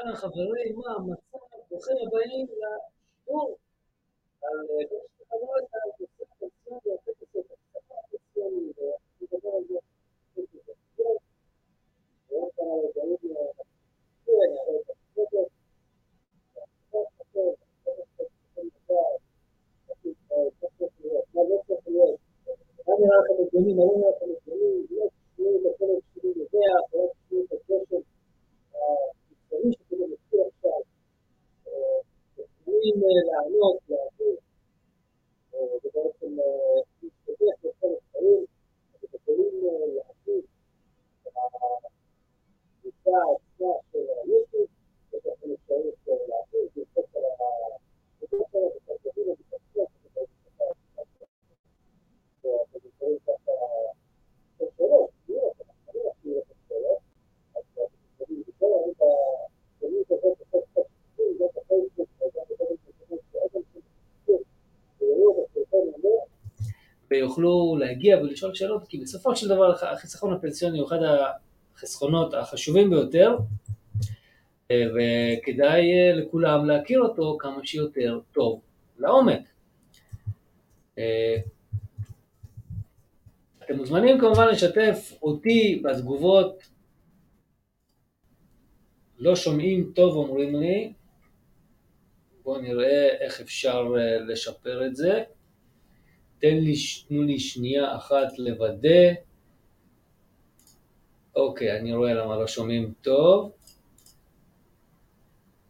אהלן חברים, מה המצב? ברוכים הבאים לשיעור על חברות הפנסיוני, הטקס הפנסיוני, ונדבר על זה. מה נראה לכם הגיוני, מה לא נראה לכם הגיוני, יש שינוי לחלק שלי יודע, יש שינוי את הקשר החיצוני שכאילו מכיר עכשיו, יכולים לענות, להגיד, ובעצם להשתתף בכל הדברים, אז יכולים להגיד הקבוצה עצמה של היוטיוב, יש לכם אפשרות להגיד, לבדוק על הקבוצה שלה, ותרגילים ובתקציב, ואתם יכולים ככה לשאול שאלות, תראו, אתם יכולים להכיר את השאלות, אז אתם יכולים לשאול, אני בשנים כזאת קצת קצת לא את הפייסבוק, וגם בדברים שכתוב שאתם תשתתפו, ויראו את הסרטון הזה, ויוכלו להגיע ולשאול שאלות, כי בסופו של דבר החיסכון הפנסיוני הוא אחד החסכונות החשובים ביותר, וכדאי לכולם להכיר אותו כמה שיותר טוב לעומק. אתם מוזמנים כמובן לשתף אותי בתגובות, לא שומעים טוב אומרים לי, בואו נראה איך אפשר לשפר את זה. תן לי, תנו לי שנייה אחת לוודא. אוקיי, אני רואה למה לא שומעים טוב.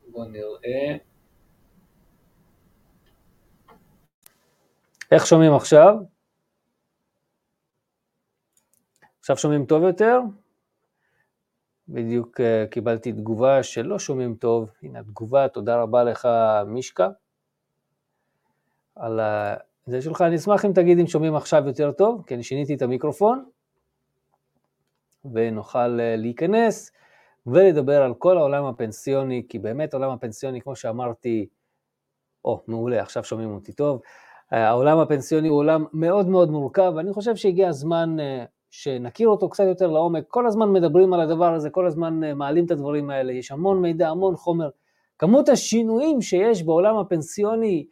בואו נראה. איך שומעים עכשיו? עכשיו שומעים טוב יותר? בדיוק uh, קיבלתי תגובה שלא שומעים טוב. הנה התגובה, תודה רבה לך מישקה על זה שלך. אני אשמח אם תגיד אם שומעים עכשיו יותר טוב, כי אני שיניתי את המיקרופון, ונוכל uh, להיכנס ולדבר על כל העולם הפנסיוני, כי באמת העולם הפנסיוני, כמו שאמרתי, או, מעולה, עכשיו שומעים אותי טוב. Uh, העולם הפנסיוני הוא עולם מאוד מאוד מורכב, ואני חושב שהגיע הזמן uh, שנכיר אותו קצת יותר לעומק, כל הזמן מדברים על הדבר הזה, כל הזמן אה, מעלים את הדברים האלה, יש המון מידע, המון חומר. כמות השינויים שיש בעולם הפנסיוני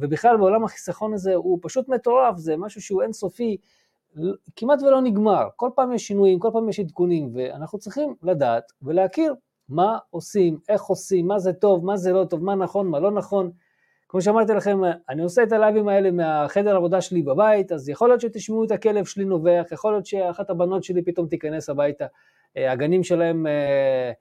ובכלל בעולם החיסכון הזה הוא פשוט מטורף, זה משהו שהוא אינסופי, כמעט ולא נגמר, כל פעם יש שינויים, כל פעם יש עדכונים, ואנחנו צריכים לדעת ולהכיר מה עושים, איך עושים, מה זה טוב, מה זה לא טוב, מה נכון, מה לא נכון, כמו שאמרתי לכם, אני עושה את הלייבים האלה מהחדר עבודה שלי בבית, אז יכול להיות שתשמעו את הכלב שלי נובח, יכול להיות שאחת הבנות שלי פתאום תיכנס הביתה. אה, הגנים שלהם אה,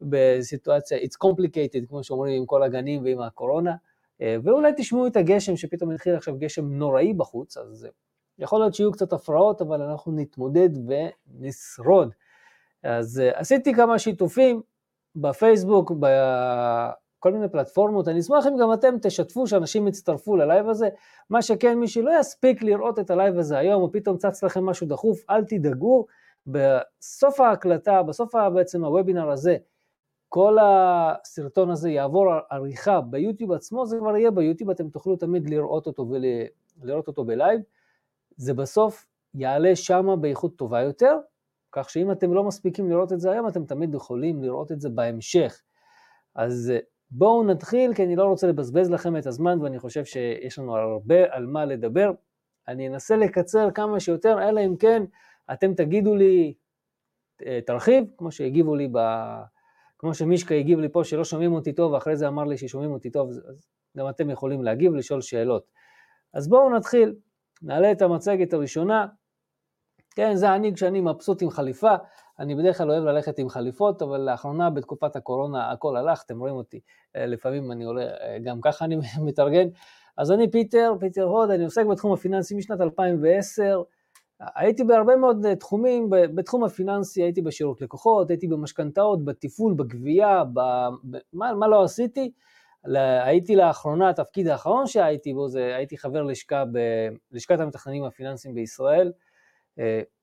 בסיטואציה, it's complicated, כמו שאומרים, עם כל הגנים ועם הקורונה, ואולי תשמעו את הגשם, שפתאום התחיל עכשיו גשם נוראי בחוץ, אז יכול להיות שיהיו קצת הפרעות, אבל אנחנו נתמודד ונשרוד. אז עשיתי כמה שיתופים בפייסבוק, כל מיני פלטפורמות, אני אשמח אם גם אתם תשתפו שאנשים יצטרפו ללייב הזה, מה שכן, מי שלא יספיק לראות את הלייב הזה היום, או פתאום צץ לכם משהו דחוף, אל תדאגו, בסוף ההקלטה, בסוף בעצם הוובינר הזה, כל הסרטון הזה יעבור עריכה ביוטיוב עצמו, זה כבר יהיה ביוטיוב, אתם תוכלו תמיד לראות אותו ולראות אותו בלייב, זה בסוף יעלה שמה באיכות טובה יותר, כך שאם אתם לא מספיקים לראות את זה היום, אתם תמיד יכולים לראות את זה בהמשך. אז בואו נתחיל, כי אני לא רוצה לבזבז לכם את הזמן ואני חושב שיש לנו הרבה על מה לדבר. אני אנסה לקצר כמה שיותר, אלא אם כן אתם תגידו לי, אה, תרחיב, כמו שהגיבו לי, ב... כמו שמישקה הגיב לי פה שלא שומעים אותי טוב, ואחרי זה אמר לי ששומעים אותי טוב, אז גם אתם יכולים להגיב ולשאול שאלות. אז בואו נתחיל, נעלה את המצגת הראשונה. כן, זה אני כשאני מבסוט עם חליפה, אני בדרך כלל אוהב ללכת עם חליפות, אבל לאחרונה בתקופת הקורונה הכל הלך, אתם רואים אותי, אה, לפעמים אני עולה, אה, גם ככה אני מתארגן. אז אני פיטר, פיטר הוד, אני עוסק בתחום הפיננסי משנת 2010, הייתי בהרבה מאוד אה, תחומים, בתחום הפיננסי הייתי בשירות לקוחות, הייתי במשכנתאות, בתפעול, בגבייה, ב... מה, לא עשיתי? הייתי לאחרונה, התפקיד האחרון שהייתי בו זה, הייתי חבר לשכה בלשכת המתכננים הפיננסיים בישראל,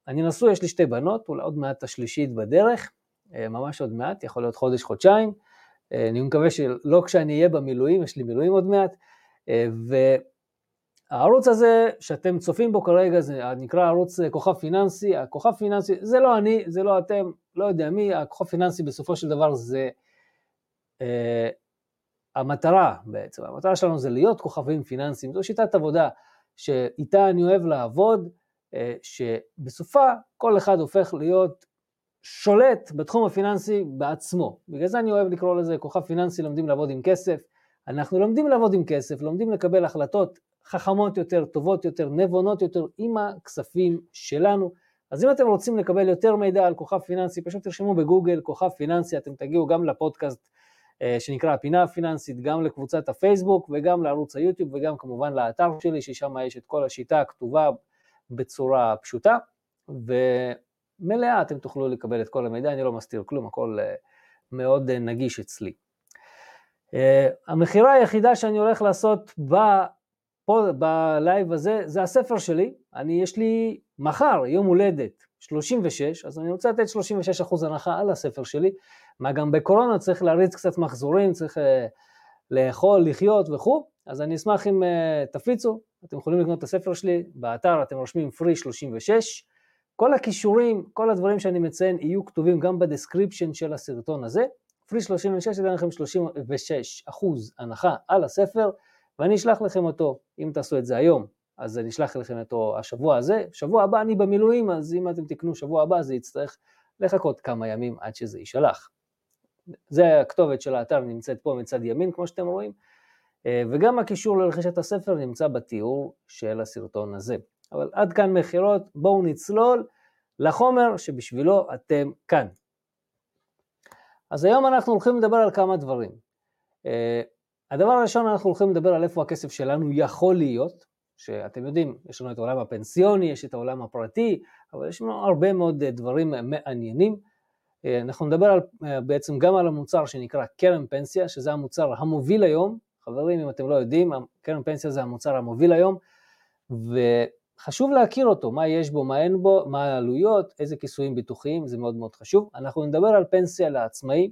אני נשוי, יש לי שתי בנות, אולי עוד מעט השלישית בדרך, אה, ממש עוד מעט, יכול להיות חודש, חודשיים. אה, אני מקווה שלא כשאני אהיה במילואים, יש לי מילואים עוד מעט. אה, והערוץ הזה שאתם צופים בו כרגע, זה נקרא ערוץ כוכב פיננסי. הכוכב פיננסי, זה לא אני, זה לא אתם, לא יודע מי, הכוכב פיננסי בסופו של דבר זה אה, המטרה בעצם, המטרה שלנו זה להיות כוכבים פיננסיים, זו שיטת עבודה שאיתה אני אוהב לעבוד, אה, שבסופה כל אחד הופך להיות שולט בתחום הפיננסי בעצמו. בגלל זה אני אוהב לקרוא לזה כוכב פיננסי לומדים לעבוד עם כסף. אנחנו לומדים לעבוד עם כסף, לומדים לקבל החלטות חכמות יותר, טובות יותר, נבונות יותר עם הכספים שלנו. אז אם אתם רוצים לקבל יותר מידע על כוכב פיננסי, פשוט תרשמו בגוגל כוכב פיננסי, אתם תגיעו גם לפודקאסט אה, שנקרא הפינה הפיננסית, גם לקבוצת הפייסבוק וגם לערוץ היוטיוב וגם כמובן לאתר שלי, ששם יש את כל השיטה הכתובה בצורה פשוטה, ומלאה אתם תוכלו לקבל את כל המידע, אני לא מסתיר כלום, הכל אה, מאוד אה, נגיש אצלי. המכירה היחידה שאני הולך לעשות פה בלייב הזה, זה הספר שלי, אני, יש לי מחר יום הולדת 36, אז אני רוצה לתת 36% הנחה על הספר שלי, מה גם בקורונה צריך להריץ קצת מחזורים, צריך uh, לאכול, לחיות וכו', אז אני אשמח אם uh, תפיצו, אתם יכולים לקנות את הספר שלי, באתר אתם רושמים free 36, כל הקישורים, כל הדברים שאני מציין יהיו כתובים גם ב description של הסרטון הזה, free 36 ייתן לכם 36 הנחה על הספר, ואני אשלח לכם אותו, אם תעשו את זה היום, אז אני אשלח לכם אותו השבוע הזה, שבוע הבא אני במילואים, אז אם אתם תקנו שבוע הבא זה יצטרך לחכות כמה ימים עד שזה יישלח. זה הכתובת של האתר נמצאת פה מצד ימין כמו שאתם רואים, אה, וגם הקישור לרכישת הספר נמצא בתיאור של הסרטון הזה. אבל עד כאן מכירות, בואו נצלול לחומר שבשבילו אתם כאן. אז היום אנחנו הולכים לדבר על כמה דברים. אה, הדבר הראשון, אנחנו הולכים לדבר על איפה הכסף שלנו יכול להיות, שאתם יודעים, יש לנו את העולם הפנסיוני, יש את העולם הפרטי, אבל יש לנו הרבה מאוד דברים מעניינים. אה, אנחנו נדבר על, אה, בעצם גם על המוצר שנקרא קרן פנסיה, שזה המוצר המוביל היום. חברים, אם אתם לא יודעים, קרן פנסיה זה המוצר המוביל היום, וחשוב להכיר אותו, מה יש בו, מה אין בו, מה העלויות, איזה כיסויים ביטוחיים, זה מאוד מאוד חשוב. אנחנו נדבר על פנסיה לעצמאי.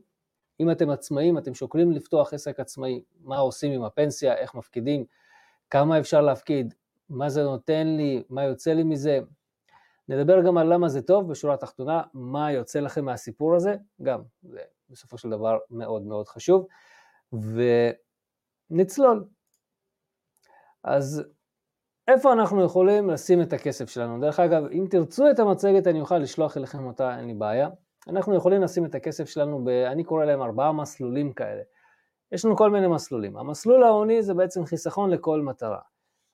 אם אתם עצמאים, אתם שוקלים לפתוח עסק עצמאי, מה עושים עם הפנסיה, איך מפקידים, כמה אפשר להפקיד, מה זה נותן לי, מה יוצא לי מזה, נדבר גם על למה זה טוב בשורה התחתונה, מה יוצא לכם מהסיפור הזה, גם זה בסופו של דבר מאוד מאוד חשוב, ונצלול. אז איפה אנחנו יכולים לשים את הכסף שלנו? דרך אגב, אם תרצו את המצגת אני אוכל לשלוח אליכם אותה, אין לי בעיה. אנחנו יכולים לשים את הכסף שלנו, ב, אני קורא להם ארבעה מסלולים כאלה. יש לנו כל מיני מסלולים. המסלול ההוני זה בעצם חיסכון לכל מטרה.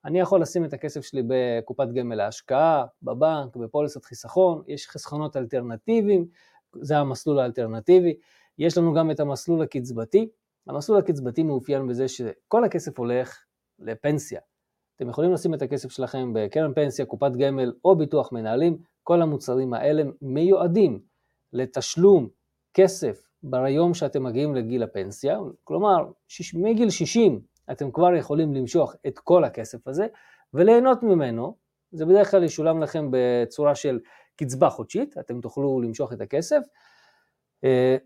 אני יכול לשים את הכסף שלי בקופת גמל להשקעה, בבנק, בפוליסת חיסכון, יש חסכונות אלטרנטיביים, זה המסלול האלטרנטיבי. יש לנו גם את המסלול הקצבתי. המסלול הקצבתי מאופיין בזה שכל הכסף הולך לפנסיה. אתם יכולים לשים את הכסף שלכם בקרן פנסיה, קופת גמל או ביטוח מנהלים, כל המוצרים האלה מיועדים לתשלום כסף ביום שאתם מגיעים לגיל הפנסיה, כלומר מגיל 60 אתם כבר יכולים למשוך את כל הכסף הזה וליהנות ממנו, זה בדרך כלל ישולם לכם בצורה של קצבה חודשית, אתם תוכלו למשוך את הכסף. אה,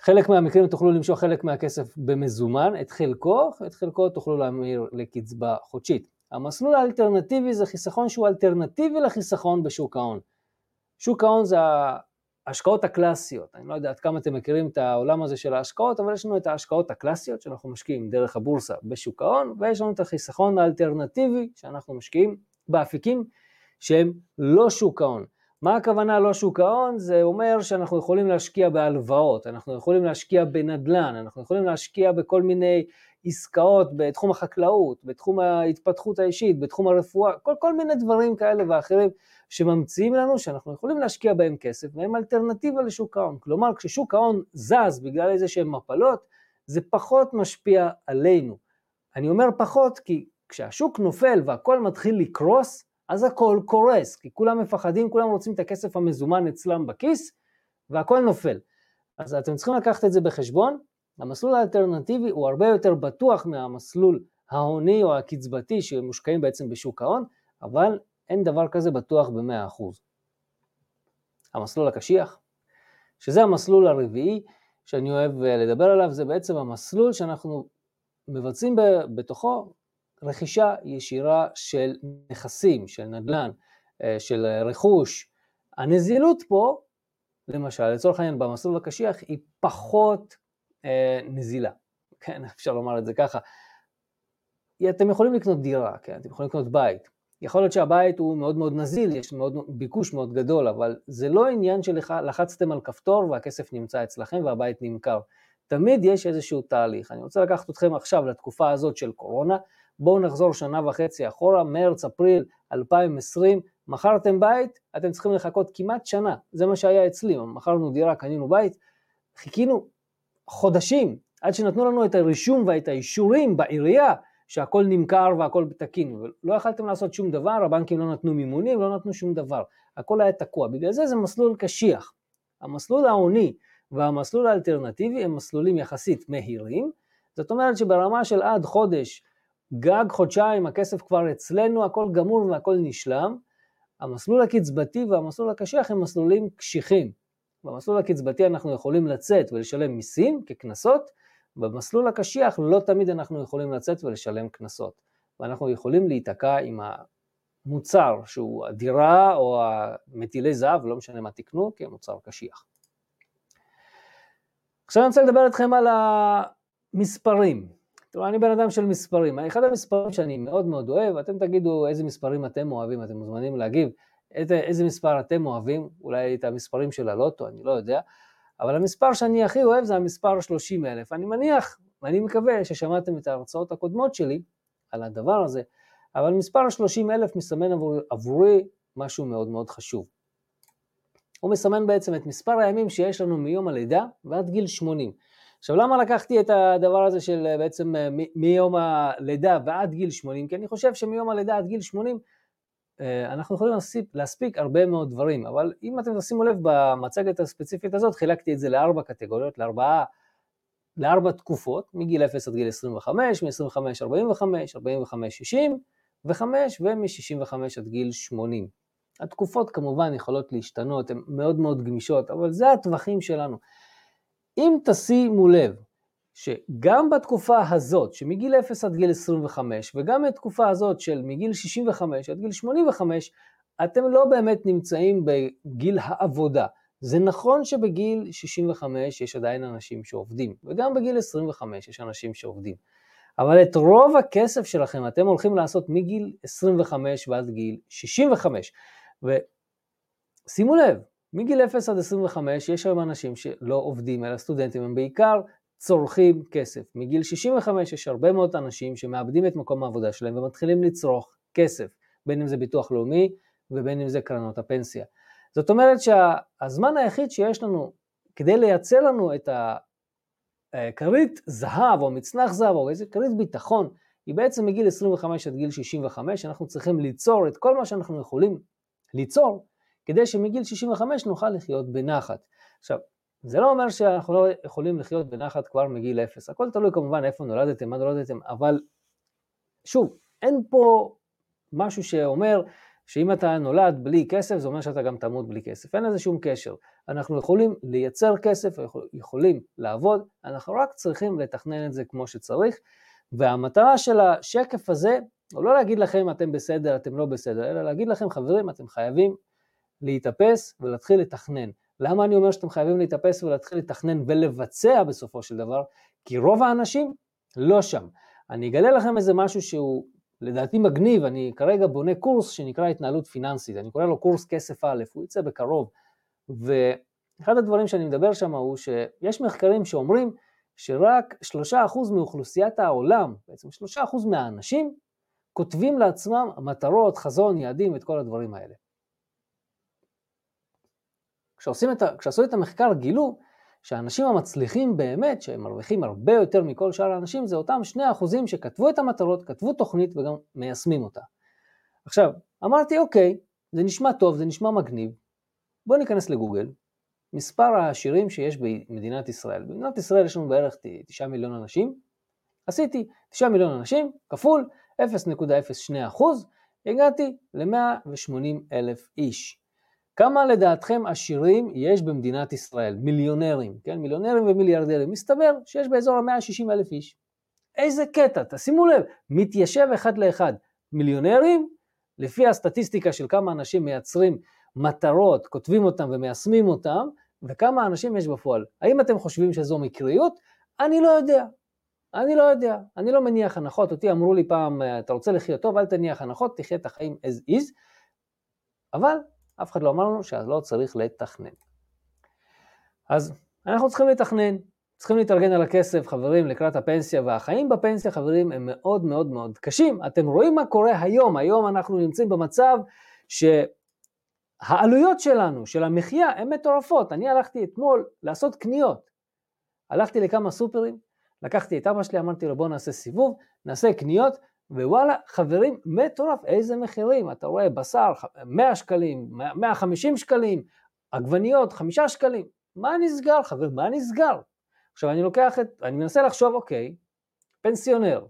חלק מהמקרים תוכלו למשוך חלק מהכסף במזומן, את חלקו, את חלקו תוכלו להמיר לקצבה חודשית. המסלול האלטרנטיבי זה חיסכון שהוא אלטרנטיבי לחיסכון בשוק ההון. שוק ההון זה ההשקעות הקלאסיות, אני לא יודע עד כמה אתם מכירים את העולם הזה של ההשקעות, אבל יש לנו את ההשקעות הקלאסיות שאנחנו משקיעים דרך הבורסה בשוק ההון, ויש לנו את החיסכון האלטרנטיבי שאנחנו משקיעים באפיקים שהם לא שוק ההון. מה הכוונה לא שוק ההון? זה אומר שאנחנו יכולים להשקיע בהלוואות, אנחנו יכולים להשקיע בנדל"ן, אנחנו יכולים להשקיע בכל מיני עסקאות בתחום החקלאות, בתחום ההתפתחות האישית, בתחום הרפואה, כל, כל מיני דברים כאלה ואחרים שממציאים לנו שאנחנו יכולים להשקיע בהם כסף והם אלטרנטיבה לשוק ההון. כלומר, כששוק ההון זז בגלל איזה שהם מפלות, זה פחות משפיע עלינו. אני אומר פחות כי כשהשוק נופל והכל מתחיל לקרוס, אז הכל קורס, כי כולם מפחדים, כולם רוצים את הכסף המזומן אצלם בכיס, והכל נופל. אז אתם צריכים לקחת את זה בחשבון, המסלול האלטרנטיבי הוא הרבה יותר בטוח מהמסלול ההוני או הקצבתי שמושקעים בעצם בשוק ההון, אבל אין דבר כזה בטוח ב-100%. המסלול הקשיח, שזה המסלול הרביעי שאני אוהב אה, לדבר עליו, זה בעצם המסלול שאנחנו מבצעים בתוכו רכישה ישירה של נכסים, של נדל"ן, אה, של רכוש. הנזילות פה, למשל, לצורך העניין במסלול הקשיח, היא פחות אה, נזילה, כן, אפשר לומר את זה ככה. אתם יכולים לקנות דירה, כן, אתם יכולים לקנות בית. יכול להיות שהבית הוא מאוד מאוד נזיל, יש מאוד, ביקוש מאוד גדול, אבל זה לא עניין שלחצתם על כפתור והכסף נמצא אצלכם והבית נמכר. תמיד יש איזשהו תהליך. אני רוצה לקחת אתכם עכשיו לתקופה הזאת של קורונה, בואו נחזור שנה וחצי אחורה, מרץ, אפריל 2020, מכרתם בית, אתם צריכים לחכות כמעט שנה, זה מה שהיה אצלי, מכרנו דירה, קנינו בית, חיכינו חודשים עד שנתנו לנו את הרישום ואת האישורים בעירייה שהכל נמכר והכל תקין, ולא יכלתם לעשות שום דבר, הבנקים לא נתנו מימונים, לא נתנו שום דבר, הכל היה תקוע, בגלל זה זה מסלול קשיח. המסלול ההוני והמסלול האלטרנטיבי הם מסלולים יחסית מהירים, זאת אומרת שברמה של עד חודש, גג חודשיים, הכסף כבר אצלנו, הכל גמור והכל נשלם, המסלול הקצבתי והמסלול הקשיח הם מסלולים קשיחים. במסלול הקצבתי אנחנו יכולים לצאת ולשלם מיסים כקנסות, במסלול הקשיח לא תמיד אנחנו יכולים לצאת ולשלם קנסות, ואנחנו יכולים להיתקע עם המוצר שהוא הדירה או המטילי זהב, לא משנה מה תקנו, כמוצר קשיח. עכשיו אני רוצה לדבר איתכם על המספרים. תראו, אני בן אדם של מספרים. אחד המספרים שאני מאוד מאוד אוהב, אתם תגידו איזה מספרים אתם אוהבים, אתם מוזמנים להגיב. איזה מספר אתם אוהבים, אולי את המספרים של הלוטו, אני לא יודע, אבל המספר שאני הכי אוהב זה המספר 30 אלף. אני מניח, ואני מקווה ששמעתם את ההרצאות הקודמות שלי על הדבר הזה, אבל מספר 30 אלף מסמן עבור, עבורי משהו מאוד מאוד חשוב. הוא מסמן בעצם את מספר הימים שיש לנו מיום הלידה ועד גיל 80. עכשיו למה לקחתי את הדבר הזה של בעצם מיום הלידה ועד גיל 80? כי אני חושב שמיום הלידה עד גיל 80 אה, אנחנו יכולים להספיק, להספיק הרבה מאוד דברים, אבל אם אתם תשימו לב במצגת הספציפית הזאת, חילקתי את זה לארבע קטגוריות, לארבעה, לארבע תקופות, מגיל 0 עד גיל 25, מ-25 45, 45 60 ו-5 ומ-65 עד גיל 80. התקופות כמובן יכולות להשתנות, הן מאוד מאוד גמישות, אבל זה הטווחים שלנו. אם תשימו לב שגם בתקופה הזאת, שמגיל 0 עד גיל 25, וגם בתקופה הזאת של מגיל 65 עד גיל 85, אתם לא באמת נמצאים בגיל העבודה. זה נכון שבגיל 65 יש עדיין אנשים שעובדים, וגם בגיל 25 יש אנשים שעובדים. אבל את רוב הכסף שלכם אתם הולכים לעשות מגיל 25 ועד גיל 65. ושימו לב, מגיל 0 עד 25 יש היום אנשים שלא עובדים, אלא סטודנטים, הם בעיקר צורכים כסף. מגיל 65 יש הרבה מאוד אנשים שמאבדים את מקום העבודה שלהם ומתחילים לצרוך כסף, בין אם זה ביטוח לאומי ובין אם זה קרנות הפנסיה. זאת אומרת שהזמן היחיד שיש לנו כדי לייצר לנו את הכרית זהב או מצנח זהב או איזה כרית ביטחון, היא בעצם מגיל 25 עד גיל 65, אנחנו צריכים ליצור את כל מה שאנחנו יכולים ליצור, כדי שמגיל 65 נוכל לחיות בנחת. עכשיו, זה לא אומר שאנחנו לא יכולים לחיות בנחת כבר מגיל אפס, הכל תלוי כמובן איפה נולדתם, מה נולדתם, אבל שוב, אין פה משהו שאומר שאם אתה נולד בלי כסף, זה אומר שאתה גם תמות בלי כסף, אין לזה שום קשר. אנחנו יכולים לייצר כסף, יכולים לעבוד, אנחנו רק צריכים לתכנן את זה כמו שצריך, והמטרה של השקף הזה, הוא לא להגיד לכם אתם בסדר, אתם לא בסדר, אלא להגיד לכם חברים, אתם חייבים להתאפס ולהתחיל לתכנן. למה אני אומר שאתם חייבים להתאפס ולהתחיל לתכנן ולבצע בסופו של דבר? כי רוב האנשים לא שם. אני אגלה לכם איזה משהו שהוא לדעתי מגניב, אני כרגע בונה קורס שנקרא התנהלות פיננסית, אני קורא לו קורס כסף א', הוא יצא בקרוב. ואחד הדברים שאני מדבר שם הוא שיש מחקרים שאומרים שרק 3% מאוכלוסיית העולם, בעצם 3% מהאנשים, כותבים לעצמם מטרות, חזון, יעדים ואת כל הדברים האלה. את ה... כשעשו את המחקר גילו שהאנשים המצליחים באמת, שהם מרוויחים הרבה יותר מכל שאר האנשים, זה אותם 2% שכתבו את המטרות, כתבו תוכנית וגם מיישמים אותה. עכשיו, אמרתי, אוקיי, זה נשמע טוב, זה נשמע מגניב, בואו ניכנס לגוגל, מספר העשירים שיש במדינת ישראל. במדינת ישראל יש לנו בערך 9 מיליון אנשים, עשיתי 9 מיליון אנשים כפול 0.02 הגעתי ל-180 אלף איש. כמה לדעתכם עשירים יש במדינת ישראל? מיליונרים, כן? מיליונרים ומיליארדרים. מסתבר שיש באזור ה-160 אלף איש. איזה קטע, תשימו לב, מתיישב אחד לאחד. מיליונרים, לפי הסטטיסטיקה של כמה אנשים מייצרים מטרות, כותבים אותם ומיישמים אותם, וכמה אנשים יש בפועל. האם אתם חושבים שזו מקריות? אני לא יודע. אני לא יודע, אני לא מניח הנחות, אותי אמרו לי פעם, אתה רוצה לחיות טוב, אל תניח הנחות, תחיה את החיים as is, אבל אף אחד לא אמר לנו שלא צריך לתכנן. אז אנחנו צריכים לתכנן, צריכים להתארגן על הכסף, חברים, לקראת הפנסיה, והחיים בפנסיה, חברים, הם מאוד מאוד מאוד קשים. אתם רואים מה קורה היום, היום אנחנו נמצאים במצב שהעלויות שלנו, של המחיה, הן מטורפות. אני הלכתי אתמול לעשות קניות. הלכתי לכמה סופרים, לקחתי את אבא שלי, אמרתי לו בוא נעשה סיבוב, נעשה קניות, ווואלה, חברים, מטורף, איזה מחירים, אתה רואה בשר, 100 שקלים, 150 שקלים, עגבניות, 5 שקלים, מה נסגר, חברים, מה נסגר? עכשיו אני לוקח את, אני מנסה לחשוב, אוקיי, פנסיונר,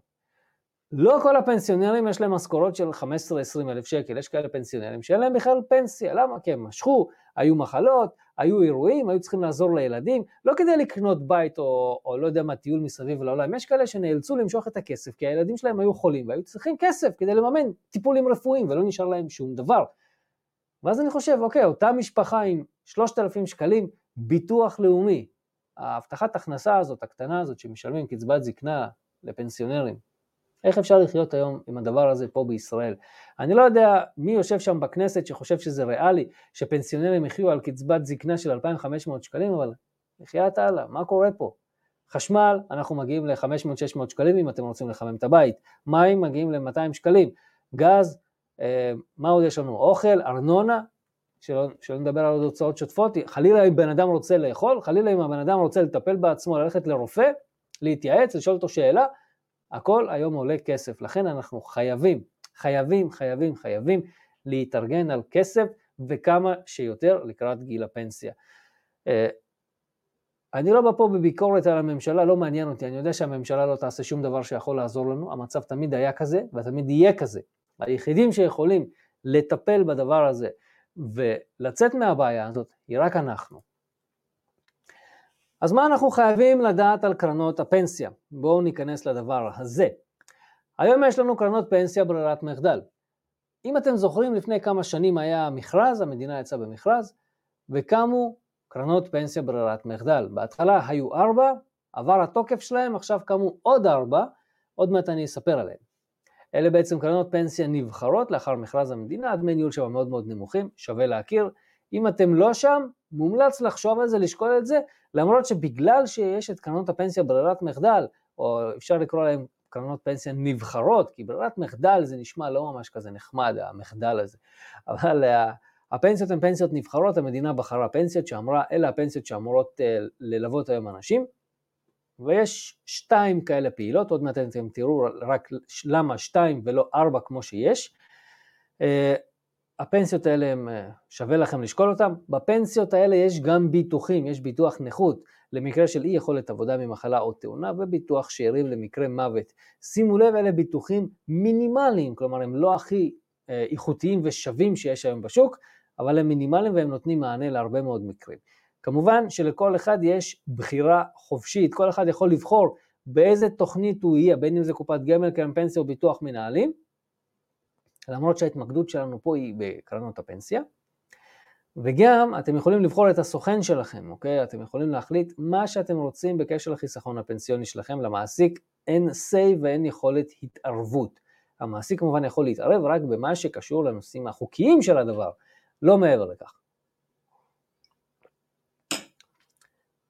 לא כל הפנסיונרים יש להם משכורות של 15-20 אלף שקל, יש כאלה פנסיונרים שאין להם בכלל פנסיה, למה? כי הם משכו, היו מחלות, היו אירועים, היו צריכים לעזור לילדים, לא כדי לקנות בית או, או לא יודע מה, טיול מסביב לעולם, יש כאלה שנאלצו למשוך את הכסף כי הילדים שלהם היו חולים והיו צריכים כסף כדי לממן טיפולים רפואיים ולא נשאר להם שום דבר. ואז אני חושב, אוקיי, אותה משפחה עם 3,000 שקלים, ביטוח לאומי, ההבטחת הכנסה הזאת, הקטנה הזאת, שמשלמים קצבת זקנה לפנסיונרים, איך אפשר לחיות היום עם הדבר הזה פה בישראל? אני לא יודע מי יושב שם בכנסת שחושב שזה ריאלי, שפנסיונרים יחיו על קצבת זקנה של 2,500 שקלים, אבל בחייאת אללה, מה קורה פה? חשמל, אנחנו מגיעים ל-500-600 שקלים אם אתם רוצים לחמם את הבית, מים מגיעים ל-200 שקלים, גז, אה, מה עוד יש לנו? אוכל, ארנונה, שלא, שלא נדבר על עוד הוצאות שוטפות, חלילה אם בן אדם רוצה לאכול, חלילה אם הבן אדם רוצה לטפל בעצמו, ללכת לרופא, להתייעץ, לשאול אותו שאלה, הכל היום עולה כסף, לכן אנחנו חייבים, חייבים, חייבים, חייבים להתארגן על כסף וכמה שיותר לקראת גיל הפנסיה. אה, אני לא בא פה בביקורת על הממשלה, לא מעניין אותי, אני יודע שהממשלה לא תעשה שום דבר שיכול לעזור לנו, המצב תמיד היה כזה ותמיד יהיה כזה. היחידים שיכולים לטפל בדבר הזה ולצאת מהבעיה הזאת היא רק אנחנו. אז מה אנחנו חייבים לדעת על קרנות הפנסיה? בואו ניכנס לדבר הזה. היום יש לנו קרנות פנסיה ברירת מחדל. אם אתם זוכרים, לפני כמה שנים היה מכרז, המדינה יצאה במכרז, וקמו קרנות פנסיה ברירת מחדל. בהתחלה היו ארבע, עבר התוקף שלהם, עכשיו קמו עוד ארבע, עוד מעט אני אספר עליהם. אלה בעצם קרנות פנסיה נבחרות לאחר מכרז המדינה, דמי ניהול שם מאוד מאוד נמוכים, שווה להכיר. אם אתם לא שם, מומלץ לחשוב על זה, לשקול את זה, למרות שבגלל שיש את קרנות הפנסיה ברירת מחדל, או אפשר לקרוא להם קרנות פנסיה נבחרות, כי ברירת מחדל זה נשמע לא ממש כזה נחמד, המחדל הזה, אבל uh, הפנסיות הן פנסיות נבחרות, המדינה בחרה פנסיות שאמרה, אלה הפנסיות שאמורות uh, ללוות היום אנשים, ויש שתיים כאלה פעילות, עוד מעט אתם תראו רק למה שתיים ולא ארבע כמו שיש. הפנסיות האלה הם, אה, שווה לכם לשקול אותם. בפנסיות האלה יש גם ביטוחים, יש ביטוח נכות למקרה של אי יכולת עבודה ממחלה או תאונה וביטוח שאירים למקרה מוות. שימו לב, אלה ביטוחים מינימליים, כלומר הם לא הכי אה, איכותיים ושווים שיש היום בשוק, אבל הם מינימליים והם נותנים מענה להרבה מאוד מקרים. כמובן שלכל אחד יש בחירה חופשית, כל אחד יכול לבחור באיזה תוכנית הוא יהיה, בין אם זה קופת גמל, קרן פנסיה או ביטוח מנהלים, למרות שההתמקדות שלנו פה היא בקרנות הפנסיה. וגם אתם יכולים לבחור את הסוכן שלכם, אוקיי? אתם יכולים להחליט מה שאתם רוצים בקשר לחיסכון הפנסיוני שלכם. למעסיק אין say ואין יכולת התערבות. המעסיק כמובן יכול להתערב רק במה שקשור לנושאים החוקיים של הדבר, לא מעבר לכך.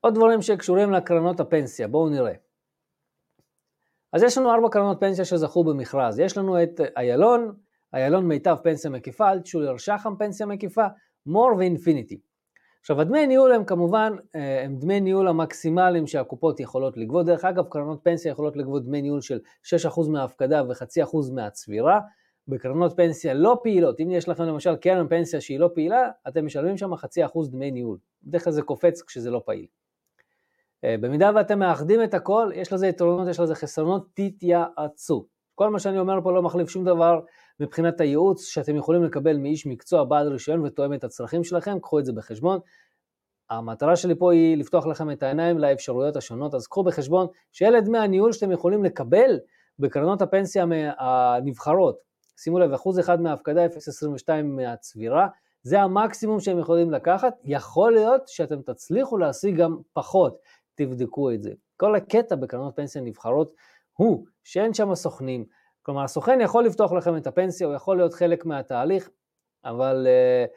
עוד דברים שקשורים לקרנות הפנסיה, בואו נראה. אז יש לנו ארבע קרנות פנסיה שזכו במכרז. יש לנו את איילון, איילון מיטב פנסיה מקיפה, אלטשולר שחם פנסיה מקיפה, מור ואינפיניטי. עכשיו הדמי ניהול הם כמובן, אה, הם דמי ניהול המקסימליים שהקופות יכולות לגבות, דרך אגב קרנות פנסיה יכולות לגבות דמי ניהול של 6% מההפקדה וחצי אחוז מהצבירה, בקרנות פנסיה לא פעילות, אם יש לכם למשל קרן פנסיה שהיא לא פעילה, אתם משלמים שם חצי אחוז דמי ניהול, בדרך כלל זה קופץ כשזה לא פעיל. אה, במידה ואתם מאחדים את הכל, יש לזה יתרונות, יש לזה חסרונות, תתייעצו. כל מה שאני אומר פה לא מחליף שום דבר מבחינת הייעוץ שאתם יכולים לקבל מאיש מקצוע בעל רישיון ותואם את הצרכים שלכם, קחו את זה בחשבון. המטרה שלי פה היא לפתוח לכם את העיניים לאפשרויות השונות, אז קחו בחשבון שאלה דמי הניהול שאתם יכולים לקבל בקרנות הפנסיה הנבחרות. שימו לב, אחוז אחד מההפקדה, 0.22 מהצבירה, זה המקסימום שהם יכולים לקחת, יכול להיות שאתם תצליחו להשיג גם פחות, תבדקו את זה. כל הקטע בקרנות פנסיה נבחרות הוא שאין שם סוכנים, כלומר הסוכן יכול לפתוח לכם את הפנסיה, הוא יכול להיות חלק מהתהליך, אבל uh,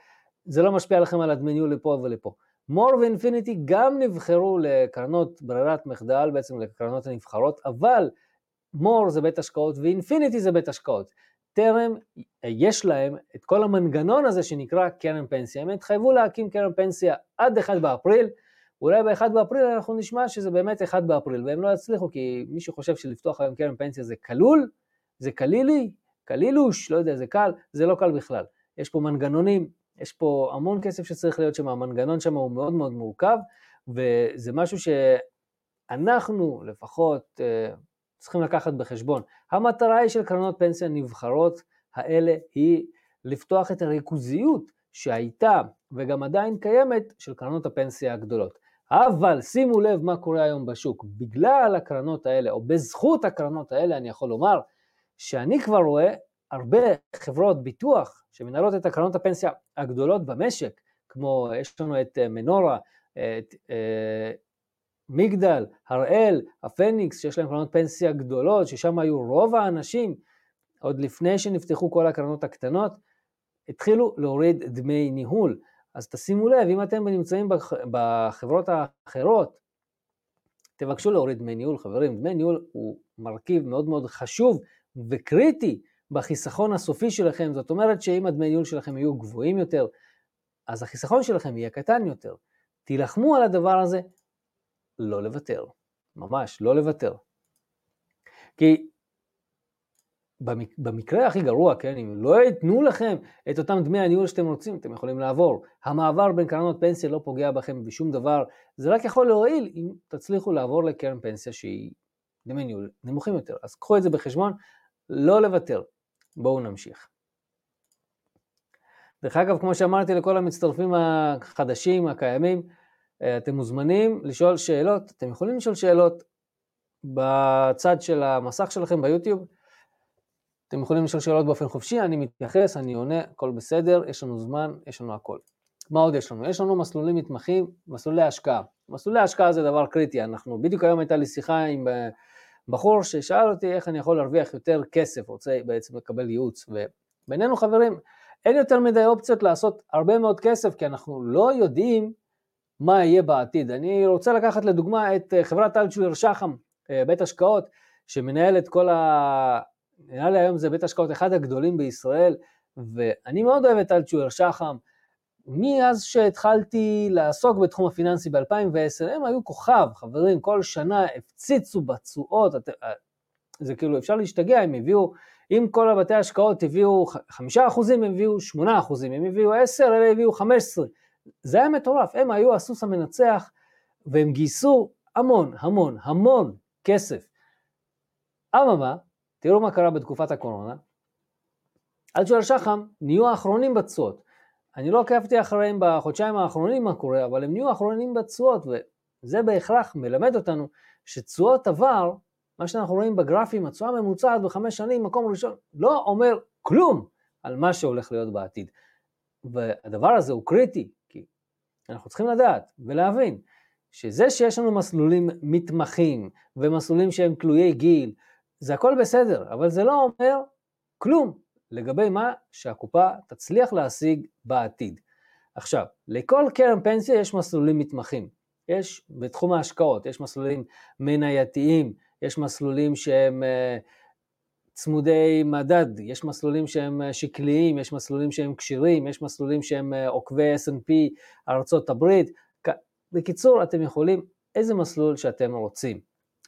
זה לא משפיע לכם על הדמי ניהול לפה ולפה. מור ואינפיניטי גם נבחרו לקרנות ברירת מחדל, בעצם לקרנות הנבחרות, אבל מור זה בית השקעות ואינפיניטי זה בית השקעות. טרם יש להם את כל המנגנון הזה שנקרא קרן פנסיה. הם התחייבו להקים קרן פנסיה עד 1 באפריל, אולי ב-1 באפריל אנחנו נשמע שזה באמת 1 באפריל, והם לא יצליחו כי מי שחושב שלפתוח היום קרן פנסיה זה כלול, זה קלילי, קלילוש, לא יודע, זה קל, זה לא קל בכלל. יש פה מנגנונים, יש פה המון כסף שצריך להיות שם, המנגנון שם הוא מאוד מאוד מורכב, וזה משהו שאנחנו לפחות אה, צריכים לקחת בחשבון. המטרה היא של קרנות פנסיה נבחרות האלה היא לפתוח את הריכוזיות שהייתה וגם עדיין קיימת של קרנות הפנסיה הגדולות. אבל שימו לב מה קורה היום בשוק. בגלל הקרנות האלה, או בזכות הקרנות האלה, אני יכול לומר, שאני כבר רואה הרבה חברות ביטוח שמנהלות את הקרנות הפנסיה הגדולות במשק, כמו יש לנו את אה, מנורה, את אה, מגדל, הראל, הפניקס, שיש להם קרנות פנסיה גדולות, ששם היו רוב האנשים, עוד לפני שנפתחו כל הקרנות הקטנות, התחילו להוריד דמי ניהול. אז תשימו לב, אם אתם נמצאים בחברות האחרות, תבקשו להוריד דמי ניהול, חברים, דמי ניהול הוא מרכיב מאוד מאוד חשוב וקריטי בחיסכון הסופי שלכם, זאת אומרת שאם הדמי ניהול שלכם יהיו גבוהים יותר, אז החיסכון שלכם יהיה קטן יותר. תילחמו על הדבר הזה, לא לוותר, ממש לא לוותר. כי במקרה הכי גרוע, כן, אם לא ייתנו לכם את אותם דמי הניהול שאתם רוצים, אתם יכולים לעבור. המעבר בין קרנות פנסיה לא פוגע בכם בשום דבר, זה רק יכול להועיל אם תצליחו לעבור לקרן פנסיה שהיא דמי ניהול נמוכים יותר. אז קחו את זה בחשבון, לא לוותר. בואו נמשיך. דרך אגב, כמו שאמרתי לכל המצטרפים החדשים, הקיימים, אה, אתם מוזמנים לשאול שאלות, אתם יכולים לשאול שאלות בצד של המסך שלכם ביוטיוב, אתם יכולים לשאול שאלות באופן חופשי, אני מתייחס, אני עונה, הכל בסדר, יש לנו זמן, יש לנו הכל. מה עוד יש לנו? יש לנו מסלולים מתמחים, מסלולי השקעה. מסלולי השקעה זה דבר קריטי, אנחנו, בדיוק היום הייתה לי שיחה עם אה, בחור ששאל אותי איך אני יכול להרוויח יותר כסף, רוצה בעצם לקבל ייעוץ, ובינינו חברים, אין יותר מדי אופציות לעשות הרבה מאוד כסף, כי אנחנו לא יודעים מה יהיה בעתיד. אני רוצה לקחת לדוגמה את אה, חברת אלטשולר שחם, אה, בית השקעות, שמנהל את כל ה... נראה לי היום זה בית השקעות אחד הגדולים בישראל, ואני מאוד אוהב את אלטשולר שחם. מאז שהתחלתי לעסוק בתחום הפיננסי ב-2010, הם היו כוכב, חברים, כל שנה הפציצו בתשואות, אה, זה כאילו, אפשר להשתגע, הם הביאו, אם כל הבתי השקעות הביאו חמישה אחוזים, הם הביאו שמונה אחוזים, הם הביאו עשר, אלה הביאו חמש עשרה. זה היה מטורף, הם היו הסוס המנצח, והם גייסו המון, המון, המון כסף. אממה, תראו מה קרה בתקופת הקורונה, אלג'ואל שחם נהיו האחרונים בתשואות. אני לא עקבתי אחריהם בחודשיים האחרונים מה קורה, אבל הם נהיו האחרונים בתשואות, וזה בהכרח מלמד אותנו שתשואות עבר, מה שאנחנו רואים בגרפים, התשואה הממוצעת בחמש שנים, מקום ראשון, לא אומר כלום על מה שהולך להיות בעתיד. והדבר הזה הוא קריטי, כי אנחנו צריכים לדעת ולהבין שזה שיש לנו מסלולים מתמחים ומסלולים שהם תלויי גיל, זה הכל בסדר, אבל זה לא אומר כלום לגבי מה שהקופה תצליח להשיג בעתיד. עכשיו, לכל קרן פנסיה יש מסלולים מתמחים. יש בתחום ההשקעות, יש מסלולים מנייתיים, יש מסלולים שהם uh, צמודי מדד, יש מסלולים שהם uh, שקליים, יש מסלולים שהם כשירים, יש מסלולים שהם uh, עוקבי S&P ארצות הברית. בקיצור, אתם יכולים איזה מסלול שאתם רוצים.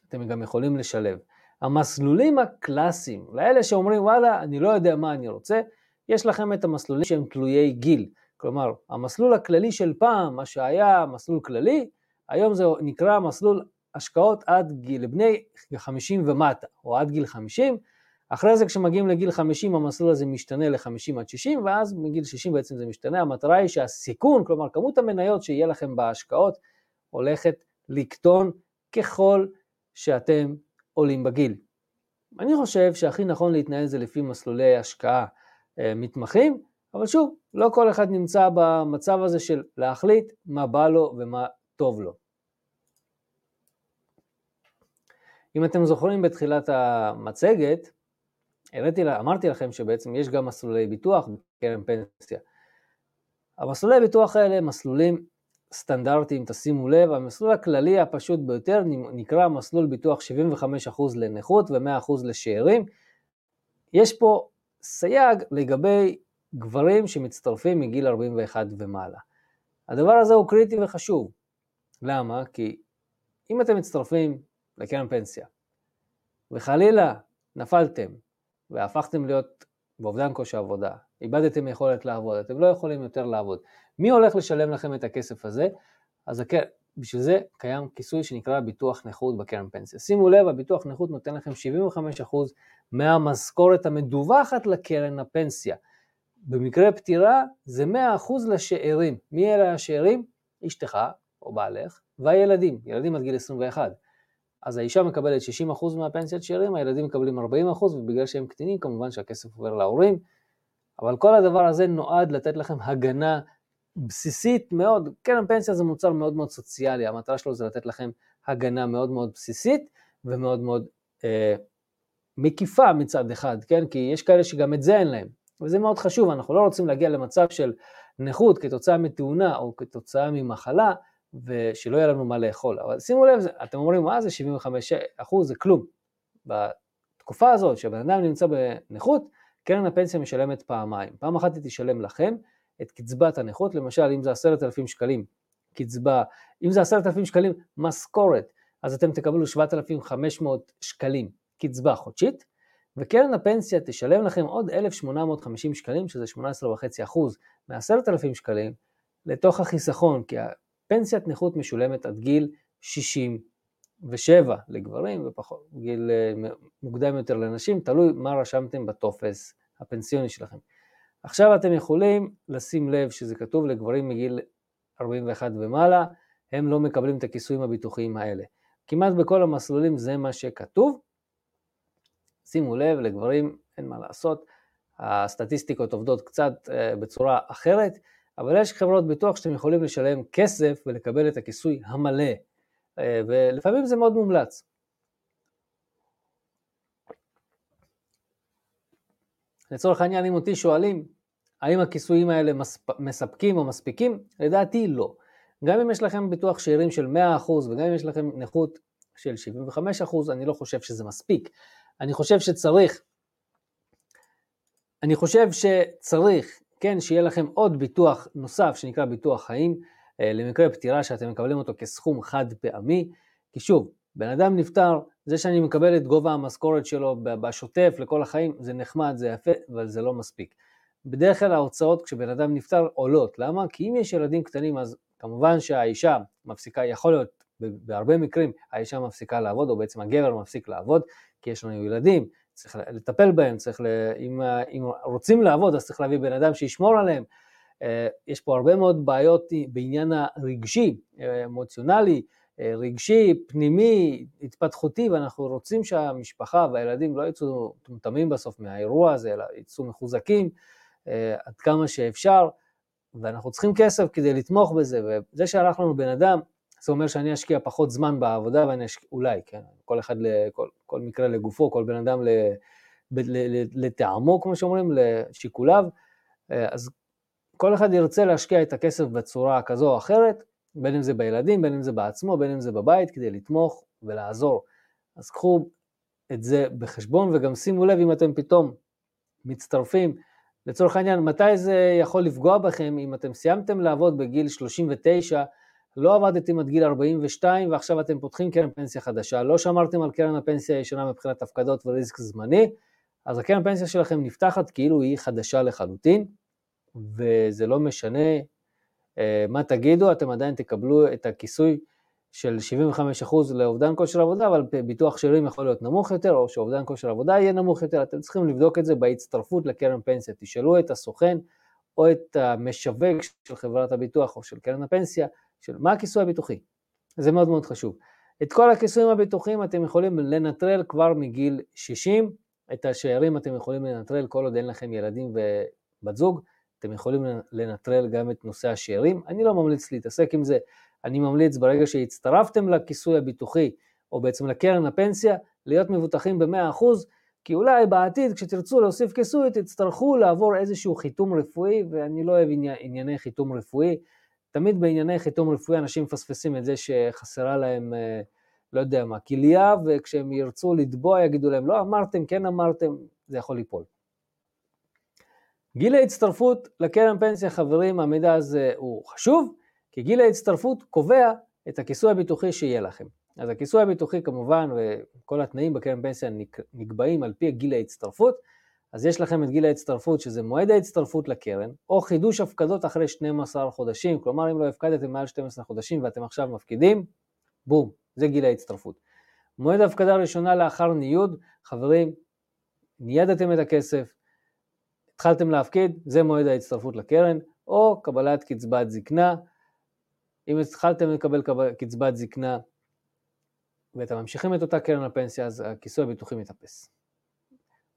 אתם גם יכולים לשלב. המסלולים הקלאסיים, לאלה שאומרים וואלה, אני לא יודע מה אני רוצה, יש לכם את המסלולים שהם תלויי גיל. כלומר, המסלול הכללי של פעם, מה שהיה מסלול כללי, היום זה נקרא מסלול השקעות עד גיל, לבני 50 ומטה, או עד גיל 50. אחרי זה כשמגיעים לגיל 50 המסלול הזה משתנה ל-50 עד 60, ואז מגיל 60 בעצם זה משתנה. המטרה היא שהסיכון, כלומר כמות המניות שיהיה לכם בהשקעות, הולכת לקטון ככל שאתם עולים בגיל. אני חושב שהכי נכון להתנהל זה לפי מסלולי השקעה אה, מתמחים, אבל שוב, לא כל אחד נמצא במצב הזה של להחליט מה בא לו ומה טוב לו. אם אתם זוכרים בתחילת המצגת, הראיתי, אמרתי לכם שבעצם יש גם מסלולי ביטוח בקרן פנסיה. המסלולי ביטוח האלה הם מסלולים סטנדרטיים, תשימו לב, המסלול הכללי הפשוט ביותר נקרא מסלול ביטוח 75% לנכות ו-100% לשאירים. יש פה סייג לגבי גברים שמצטרפים מגיל 41 ומעלה. הדבר הזה הוא קריטי וחשוב. למה? כי אם אתם מצטרפים לקרן פנסיה, וחלילה נפלתם והפכתם להיות באובדן כושר עבודה, איבדתם יכולת לעבוד, אתם לא יכולים יותר לעבוד, מי הולך לשלם לכם את הכסף הזה? אז הקר... בשביל זה קיים כיסוי שנקרא ביטוח נכות בקרן פנסיה. שימו לב, הביטוח נכות נותן לכם 75% מהמשכורת המדווחת לקרן הפנסיה. במקרה פטירה זה 100% לשאירים. מי אלה השאירים? אשתך או בעלך והילדים, ילדים עד גיל 21. אז האישה מקבלת 60% מהפנסיית שאירים, הילדים מקבלים 40% ובגלל שהם קטינים כמובן שהכסף עובר להורים. אבל כל הדבר הזה נועד לתת לכם הגנה בסיסית מאוד, קרן פנסיה זה מוצר מאוד מאוד סוציאלי, המטרה שלו זה לתת לכם הגנה מאוד מאוד בסיסית ומאוד מאוד אה, מקיפה מצד אחד, כן? כי יש כאלה שגם את זה אין להם, וזה מאוד חשוב, אנחנו לא רוצים להגיע למצב של נכות כתוצאה מתאונה או כתוצאה ממחלה, ושלא יהיה לנו מה לאכול. אבל שימו לב, אתם אומרים, מה זה 75 אחוז, זה כלום. בתקופה הזאת שהבן אדם נמצא בנכות, קרן הפנסיה משלמת פעמיים. פעם אחת היא תשלם לכם את קצבת הנכות, למשל אם זה עשרת אלפים שקלים קצבה, אם זה עשרת אלפים שקלים משכורת, אז אתם תקבלו 7,500 שקלים קצבה חודשית, וקרן הפנסיה תשלם לכם עוד 1,850 שקלים, שזה 18.5% מ-10,000 שקלים, לתוך החיסכון, כי הפנסיית נכות משולמת עד גיל 67 לגברים וגיל אה, מוקדם יותר לנשים, תלוי מה רשמתם בטופס הפנסיוני שלכם. עכשיו אתם יכולים לשים לב שזה כתוב לגברים מגיל 41 ומעלה, הם לא מקבלים את הכיסויים הביטוחיים האלה. כמעט בכל המסלולים זה מה שכתוב. שימו לב, לגברים אין מה לעשות, הסטטיסטיקות עובדות קצת אה, בצורה אחרת, אבל יש חברות ביטוח שאתם יכולים לשלם כסף ולקבל את הכיסוי המלא, ולפעמים זה מאוד מומלץ. לצורך העניין, אם אותי שואלים, האם הכיסויים האלה מספקים או מספיקים? לדעתי לא. גם אם יש לכם ביטוח שאירים של 100% וגם אם יש לכם נכות של 75%, אני לא חושב שזה מספיק. אני חושב שצריך, אני חושב שצריך, כן, שיהיה לכם עוד ביטוח נוסף שנקרא ביטוח חיים, אה, למקרה פטירה שאתם מקבלים אותו כסכום חד פעמי, כי שוב, בן אדם נפטר, זה שאני מקבל את גובה המשכורת שלו בשוטף לכל החיים, זה נחמד, זה יפה, אבל זה לא מספיק. בדרך כלל ההוצאות כשבן אדם נפטר עולות, למה? כי אם יש ילדים קטנים אז כמובן שהאישה מפסיקה, יכול להיות בהרבה מקרים האישה מפסיקה לעבוד, או בעצם הגבר מפסיק לעבוד, כי יש לנו ילדים, צריך לטפל בהם, צריך, ל... אם, אם רוצים לעבוד אז צריך להביא בן אדם שישמור עליהם. אה, יש פה הרבה מאוד בעיות בעניין הרגשי, אה, אמוציונלי, אה, רגשי, פנימי, התפתחותי, ואנחנו רוצים שהמשפחה והילדים לא יצאו מטומטמים בסוף מהאירוע הזה, אלא יצאו מחוזקים עד כמה שאפשר, ואנחנו צריכים כסף כדי לתמוך בזה, וזה שהלך לנו בן אדם, זה אומר שאני אשקיע פחות זמן בעבודה ואני אשקיע, אולי, כן, כל אחד, לכל, כל מקרה לגופו, כל בן אדם לטעמו, כמו שאומרים, לשיקוליו, אז כל אחד ירצה להשקיע את הכסף בצורה כזו או אחרת, בין אם זה בילדים, בין אם זה בעצמו, בין אם זה בבית, כדי לתמוך ולעזור. אז קחו את זה בחשבון, וגם שימו לב אם אתם פתאום מצטרפים, לצורך העניין, מתי זה יכול לפגוע בכם? אם אתם סיימתם לעבוד בגיל 39, לא עבדתם עד גיל 42 ועכשיו אתם פותחים קרן פנסיה חדשה, לא שמרתם על קרן הפנסיה הישנה מבחינת הפקדות וריסק זמני, אז הקרן פנסיה שלכם נפתחת כאילו היא חדשה לחלוטין, וזה לא משנה אה, מה תגידו, אתם עדיין תקבלו את הכיסוי של 75% לאובדן כושר עבודה, אבל ביטוח שאירים יכול להיות נמוך יותר, או שאובדן כושר עבודה יהיה נמוך יותר, אתם צריכים לבדוק את זה בהצטרפות לקרן פנסיה. תשאלו את הסוכן או את המשווק של חברת הביטוח או של קרן הפנסיה, של מה הכיסוי הביטוחי. זה מאוד מאוד חשוב. את כל הכיסויים הביטוחיים אתם יכולים לנטרל כבר מגיל 60, את השאירים אתם יכולים לנטרל כל עוד אין לכם ילדים ובת זוג, אתם יכולים לנטרל גם את נושא השאירים. אני לא ממליץ להתעסק עם זה, אני ממליץ ברגע שהצטרפתם לכיסוי הביטוחי, או בעצם לקרן הפנסיה, להיות מבוטחים ב-100%, כי אולי בעתיד כשתרצו להוסיף כיסוי תצטרכו לעבור איזשהו חיתום רפואי, ואני לא אוהב ענייני חיתום רפואי. תמיד בענייני חיתום רפואי אנשים מפספסים את זה שחסרה להם, אה, לא יודע מה, כליה, וכשהם ירצו לתבוע יגידו להם לא אמרתם, כן אמרתם, זה יכול ליפול. גיל ההצטרפות לקרן פנסיה, חברים, המידע הזה הוא חשוב, כי גיל ההצטרפות קובע את הכיסוי הביטוחי שיהיה לכם. אז הכיסוי הביטוחי כמובן, וכל התנאים בקרן פנסיה נקבעים על פי גיל ההצטרפות, אז יש לכם את גיל ההצטרפות שזה מועד ההצטרפות לקרן, או חידוש הפקדות אחרי 12 חודשים, כלומר אם לא הפקדתם מעל 12 חודשים ואתם עכשיו מפקידים, בום, זה גיל ההצטרפות. מועד ההפקדה הראשונה לאחר ניוד, חברים, נידתם את הכסף, התחלתם להפקיד, זה מועד ההצטרפות לקרן, או קבלת קצבת זקנה. אם התחלתם לקבל קצבת זקנה ואתם ממשיכים את אותה קרן לפנסיה, אז הכיסוי הביטוחי מתאפס.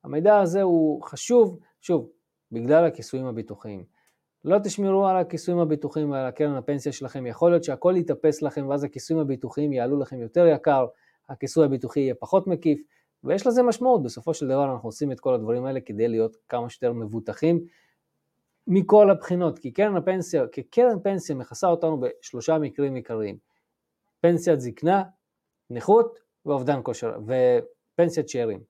המידע הזה הוא חשוב, שוב, בגלל הכיסויים הביטוחיים. לא תשמרו על הכיסויים הביטוחיים ועל הקרן הפנסיה שלכם, יכול להיות שהכל יתאפס לכם ואז הכיסויים הביטוחיים יעלו לכם יותר יקר, הכיסוי הביטוחי יהיה פחות מקיף, ויש לזה משמעות, בסופו של דבר אנחנו עושים את כל הדברים האלה כדי להיות כמה שיותר מבוטחים מכל הבחינות, כי קרן הפנסיה, כי קרן פנסיה מכסה אותנו בשלושה מקרים עיקריים, פנסיית זקנה, נכות ואובדן כושר, ופנסיית שאירים.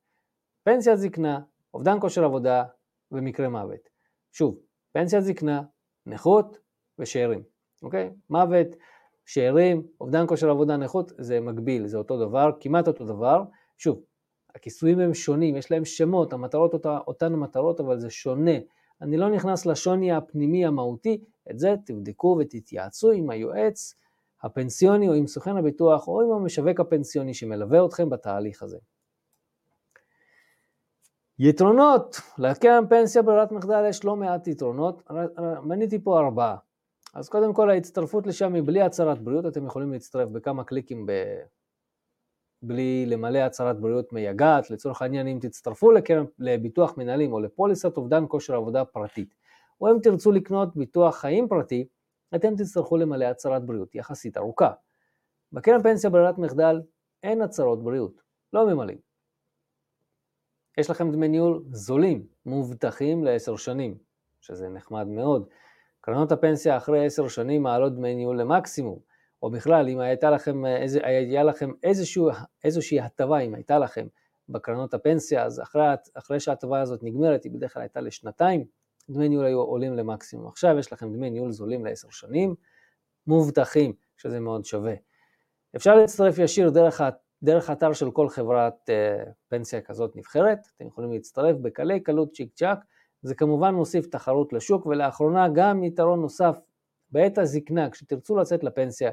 פנסיית זקנה, אובדן כושר עבודה ומקרה מוות. שוב, פנסיית זקנה, נכות ושאירים, אוקיי? מוות, שאירים, אובדן כושר עבודה, נכות, זה מקביל, זה אותו דבר, כמעט אותו דבר. שוב, הכיסויים הם שונים, יש להם שמות, המטרות אותה, אותן המטרות, אבל זה שונה. אני לא נכנס לשוני הפנימי המהותי, את זה תבדקו ותתייעצו עם היועץ הפנסיוני או עם סוכן הביטוח או עם המשווק הפנסיוני שמלווה אתכם בתהליך הזה. יתרונות, לקרן פנסיה ברירת מחדל יש לא מעט יתרונות, מניתי פה ארבעה. אז קודם כל ההצטרפות לשם היא בלי הצהרת בריאות, אתם יכולים להצטרף בכמה קליקים. בלי למלא הצהרת בריאות מייגעת, לצורך העניין אם תצטרפו לקרן, לביטוח מנהלים או לפוליסת אובדן כושר עבודה פרטית, או אם תרצו לקנות ביטוח חיים פרטי, אתם תצטרכו למלא הצהרת בריאות יחסית ארוכה. בקרן פנסיה ברירת מחדל אין הצהרות בריאות, לא ממלאים. יש לכם דמי ניהול זולים, מובטחים לעשר שנים, שזה נחמד מאוד. קרנות הפנסיה אחרי עשר שנים מעלות דמי ניהול למקסימום, או בכלל, אם הייתה לכם, איזה, היה לכם איזשהו, איזושהי הטבה, אם הייתה לכם בקרנות הפנסיה, אז אחרי, אחרי שההטבה הזאת נגמרת, היא בדרך כלל הייתה לשנתיים, דמי ניהול היו עולים למקסימום. עכשיו יש לכם דמי ניהול זולים לעשר שנים, מובטחים, שזה מאוד שווה. אפשר להצטרף ישיר דרך, דרך אתר של כל חברת uh, פנסיה כזאת נבחרת, אתם יכולים להצטרף בקלי קלות צ'יק צ'אק, זה כמובן מוסיף תחרות לשוק, ולאחרונה גם יתרון נוסף, בעת הזקנה, כשתרצו לצאת לפנסיה,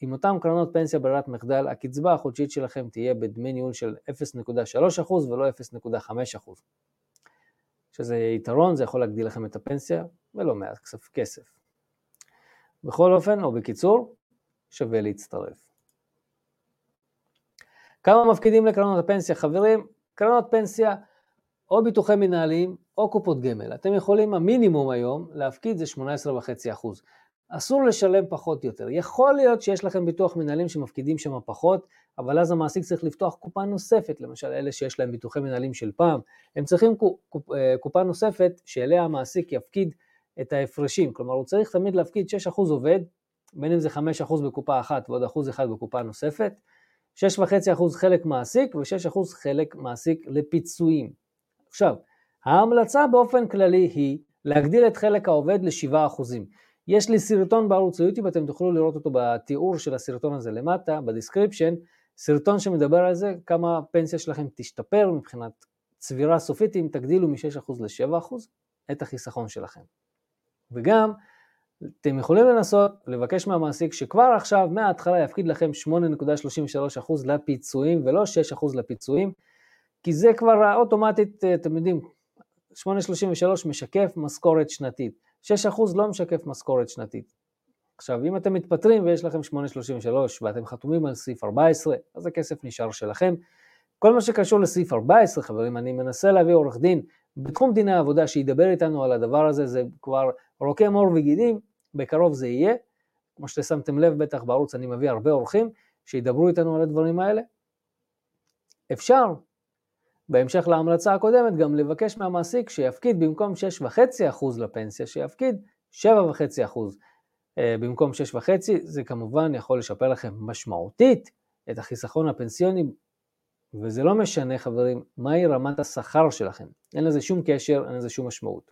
עם אותן קרנות פנסיה ברירת מחדל, הקצבה החודשית שלכם תהיה בדמי ניהול של 0.3% ולא 0.5%. שזה יתרון, זה יכול להגדיל לכם את הפנסיה ולא מעט כסף. בכל אופן, או בקיצור, שווה להצטרף. כמה מפקידים לקרנות הפנסיה? חברים, קרנות פנסיה או ביטוחי מנהלים או קופות גמל. אתם יכולים, המינימום היום, להפקיד זה 18.5%. אסור לשלם פחות יותר. יכול להיות שיש לכם ביטוח מנהלים שמפקידים שם פחות, אבל אז המעסיק צריך לפתוח קופה נוספת, למשל אלה שיש להם ביטוחי מנהלים של פעם, הם צריכים אה, קופה נוספת שאליה המעסיק יפקיד את ההפרשים, כלומר הוא צריך תמיד להפקיד 6% עובד, בין אם זה 5% בקופה אחת ועוד 1% בקופה נוספת, 6.5% חלק מעסיק ו-6% חלק מעסיק לפיצויים. עכשיו, ההמלצה באופן כללי היא להגדיל את חלק העובד ל-7%. יש לי סרטון בערוץ היוטיוב, אתם תוכלו לראות אותו בתיאור של הסרטון הזה למטה, ב description, סרטון שמדבר על זה, כמה הפנסיה שלכם תשתפר מבחינת צבירה סופית אם תגדילו מ-6% ל-7% את החיסכון שלכם. וגם, אתם יכולים לנסות לבקש מהמעסיק שכבר עכשיו, מההתחלה יפקיד לכם 8.33% לפיצויים ולא 6% לפיצויים, כי זה כבר אוטומטית, אתם יודעים, 8.33 משקף משכורת שנתית. 6% לא משקף משכורת שנתית. עכשיו, אם אתם מתפטרים ויש לכם 8.33 ואתם חתומים על סעיף 14, אז הכסף נשאר שלכם. כל מה שקשור לסעיף 14, חברים, אני מנסה להביא עורך דין בתחום דיני העבודה שידבר איתנו על הדבר הזה, זה כבר רוקם עור וגידים, בקרוב זה יהיה. כמו ששמתם לב, בטח בערוץ אני מביא הרבה אורחים שידברו איתנו על הדברים האלה? אפשר, בהמשך להמלצה הקודמת, גם לבקש מהמעסיק שיפקיד במקום 6.5% לפנסיה, שיפקיד 7.5% אה, במקום 6.5, זה כמובן יכול לשפר לכם משמעותית את החיסכון הפנסיוני, וזה לא משנה חברים, מהי רמת השכר שלכם, אין לזה שום קשר, אין לזה שום משמעות.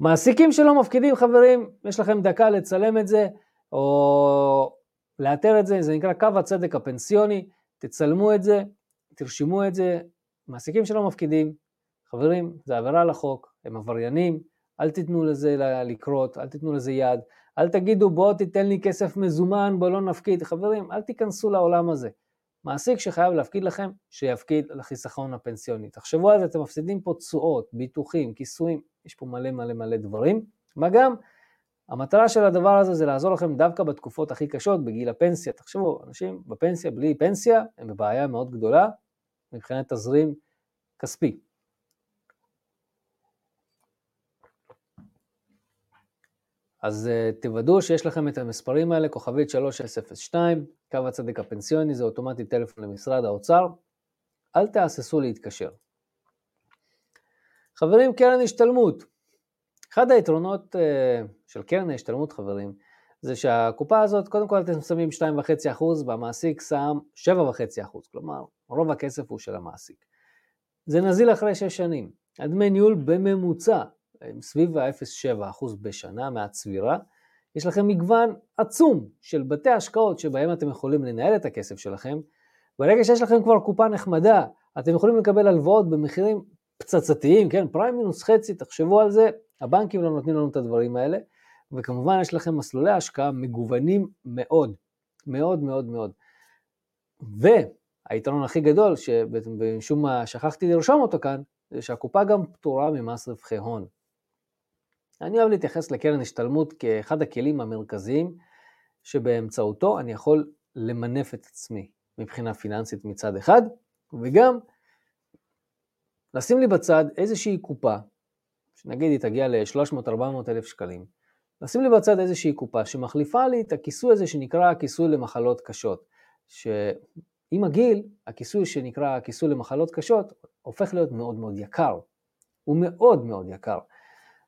מעסיקים שלא מפקידים חברים, יש לכם דקה לצלם את זה, או לאתר את זה, זה נקרא קו הצדק הפנסיוני, תצלמו את זה, תרשמו את זה, מעסיקים שלא מפקידים, חברים, זה עבירה על החוק, הם עבריינים, אל תיתנו לזה לקרות, אל תיתנו לזה יד, אל תגידו בוא תיתן לי כסף מזומן, בוא לא נפקיד, חברים, אל תיכנסו לעולם הזה. מעסיק שחייב להפקיד לכם, שיפקיד לחיסכון הפנסיוני. תחשבו על זה, אתם מפסידים פה תשואות, ביטוחים, כיסויים, יש פה מלא מלא מלא דברים. מה גם, המטרה של הדבר הזה זה לעזור לכם דווקא בתקופות הכי קשות, בגיל הפנסיה. תחשבו, אנשים בפנסיה, בלי פנסיה, הם בבעיה מאוד גדולה מבחינת תזרים כספי. אז uh, תוודאו שיש לכם את המספרים האלה, כוכבית 3602, קו הצדק הפנסיוני, זה אוטומטית טלפון למשרד האוצר, אל תהססו להתקשר. חברים, קרן השתלמות. אחד היתרונות uh, של קרן ההשתלמות, חברים, זה שהקופה הזאת, קודם כל אתם שמים 2.5% והמעסיק שם 7.5%, כלומר, רוב הכסף הוא של המעסיק. זה נזיל אחרי 6 שנים. הדמי ניהול בממוצע סביב ה-0.7% בשנה מהצבירה, יש לכם מגוון עצום של בתי השקעות שבהם אתם יכולים לנהל את הכסף שלכם. ברגע שיש לכם כבר קופה נחמדה, אתם יכולים לקבל הלוואות במחירים פצצתיים, כן, פריים מינוס חצי, תחשבו על זה, הבנקים לא נותנים לנו את הדברים האלה, וכמובן יש לכם מסלולי השקעה מגוונים מאוד, מאוד מאוד מאוד. והיתרון הכי גדול, שמשום מה שכחתי לרשום אותו כאן, זה שהקופה גם פטורה ממס רווחי הון. אני אוהב להתייחס לקרן השתלמות כאחד הכלים המרכזיים שבאמצעותו אני יכול למנף את עצמי מבחינה פיננסית מצד אחד, וגם לשים לי בצד איזושהי קופה, שנגיד היא תגיע ל-300-400 אלף שקלים, לשים לי בצד איזושהי קופה שמחליפה לי את הכיסוי הזה שנקרא כיסוי למחלות קשות, שעם הגיל, הכיסוי שנקרא הכיסוי למחלות קשות הופך להיות מאוד מאוד יקר, הוא מאוד מאוד יקר.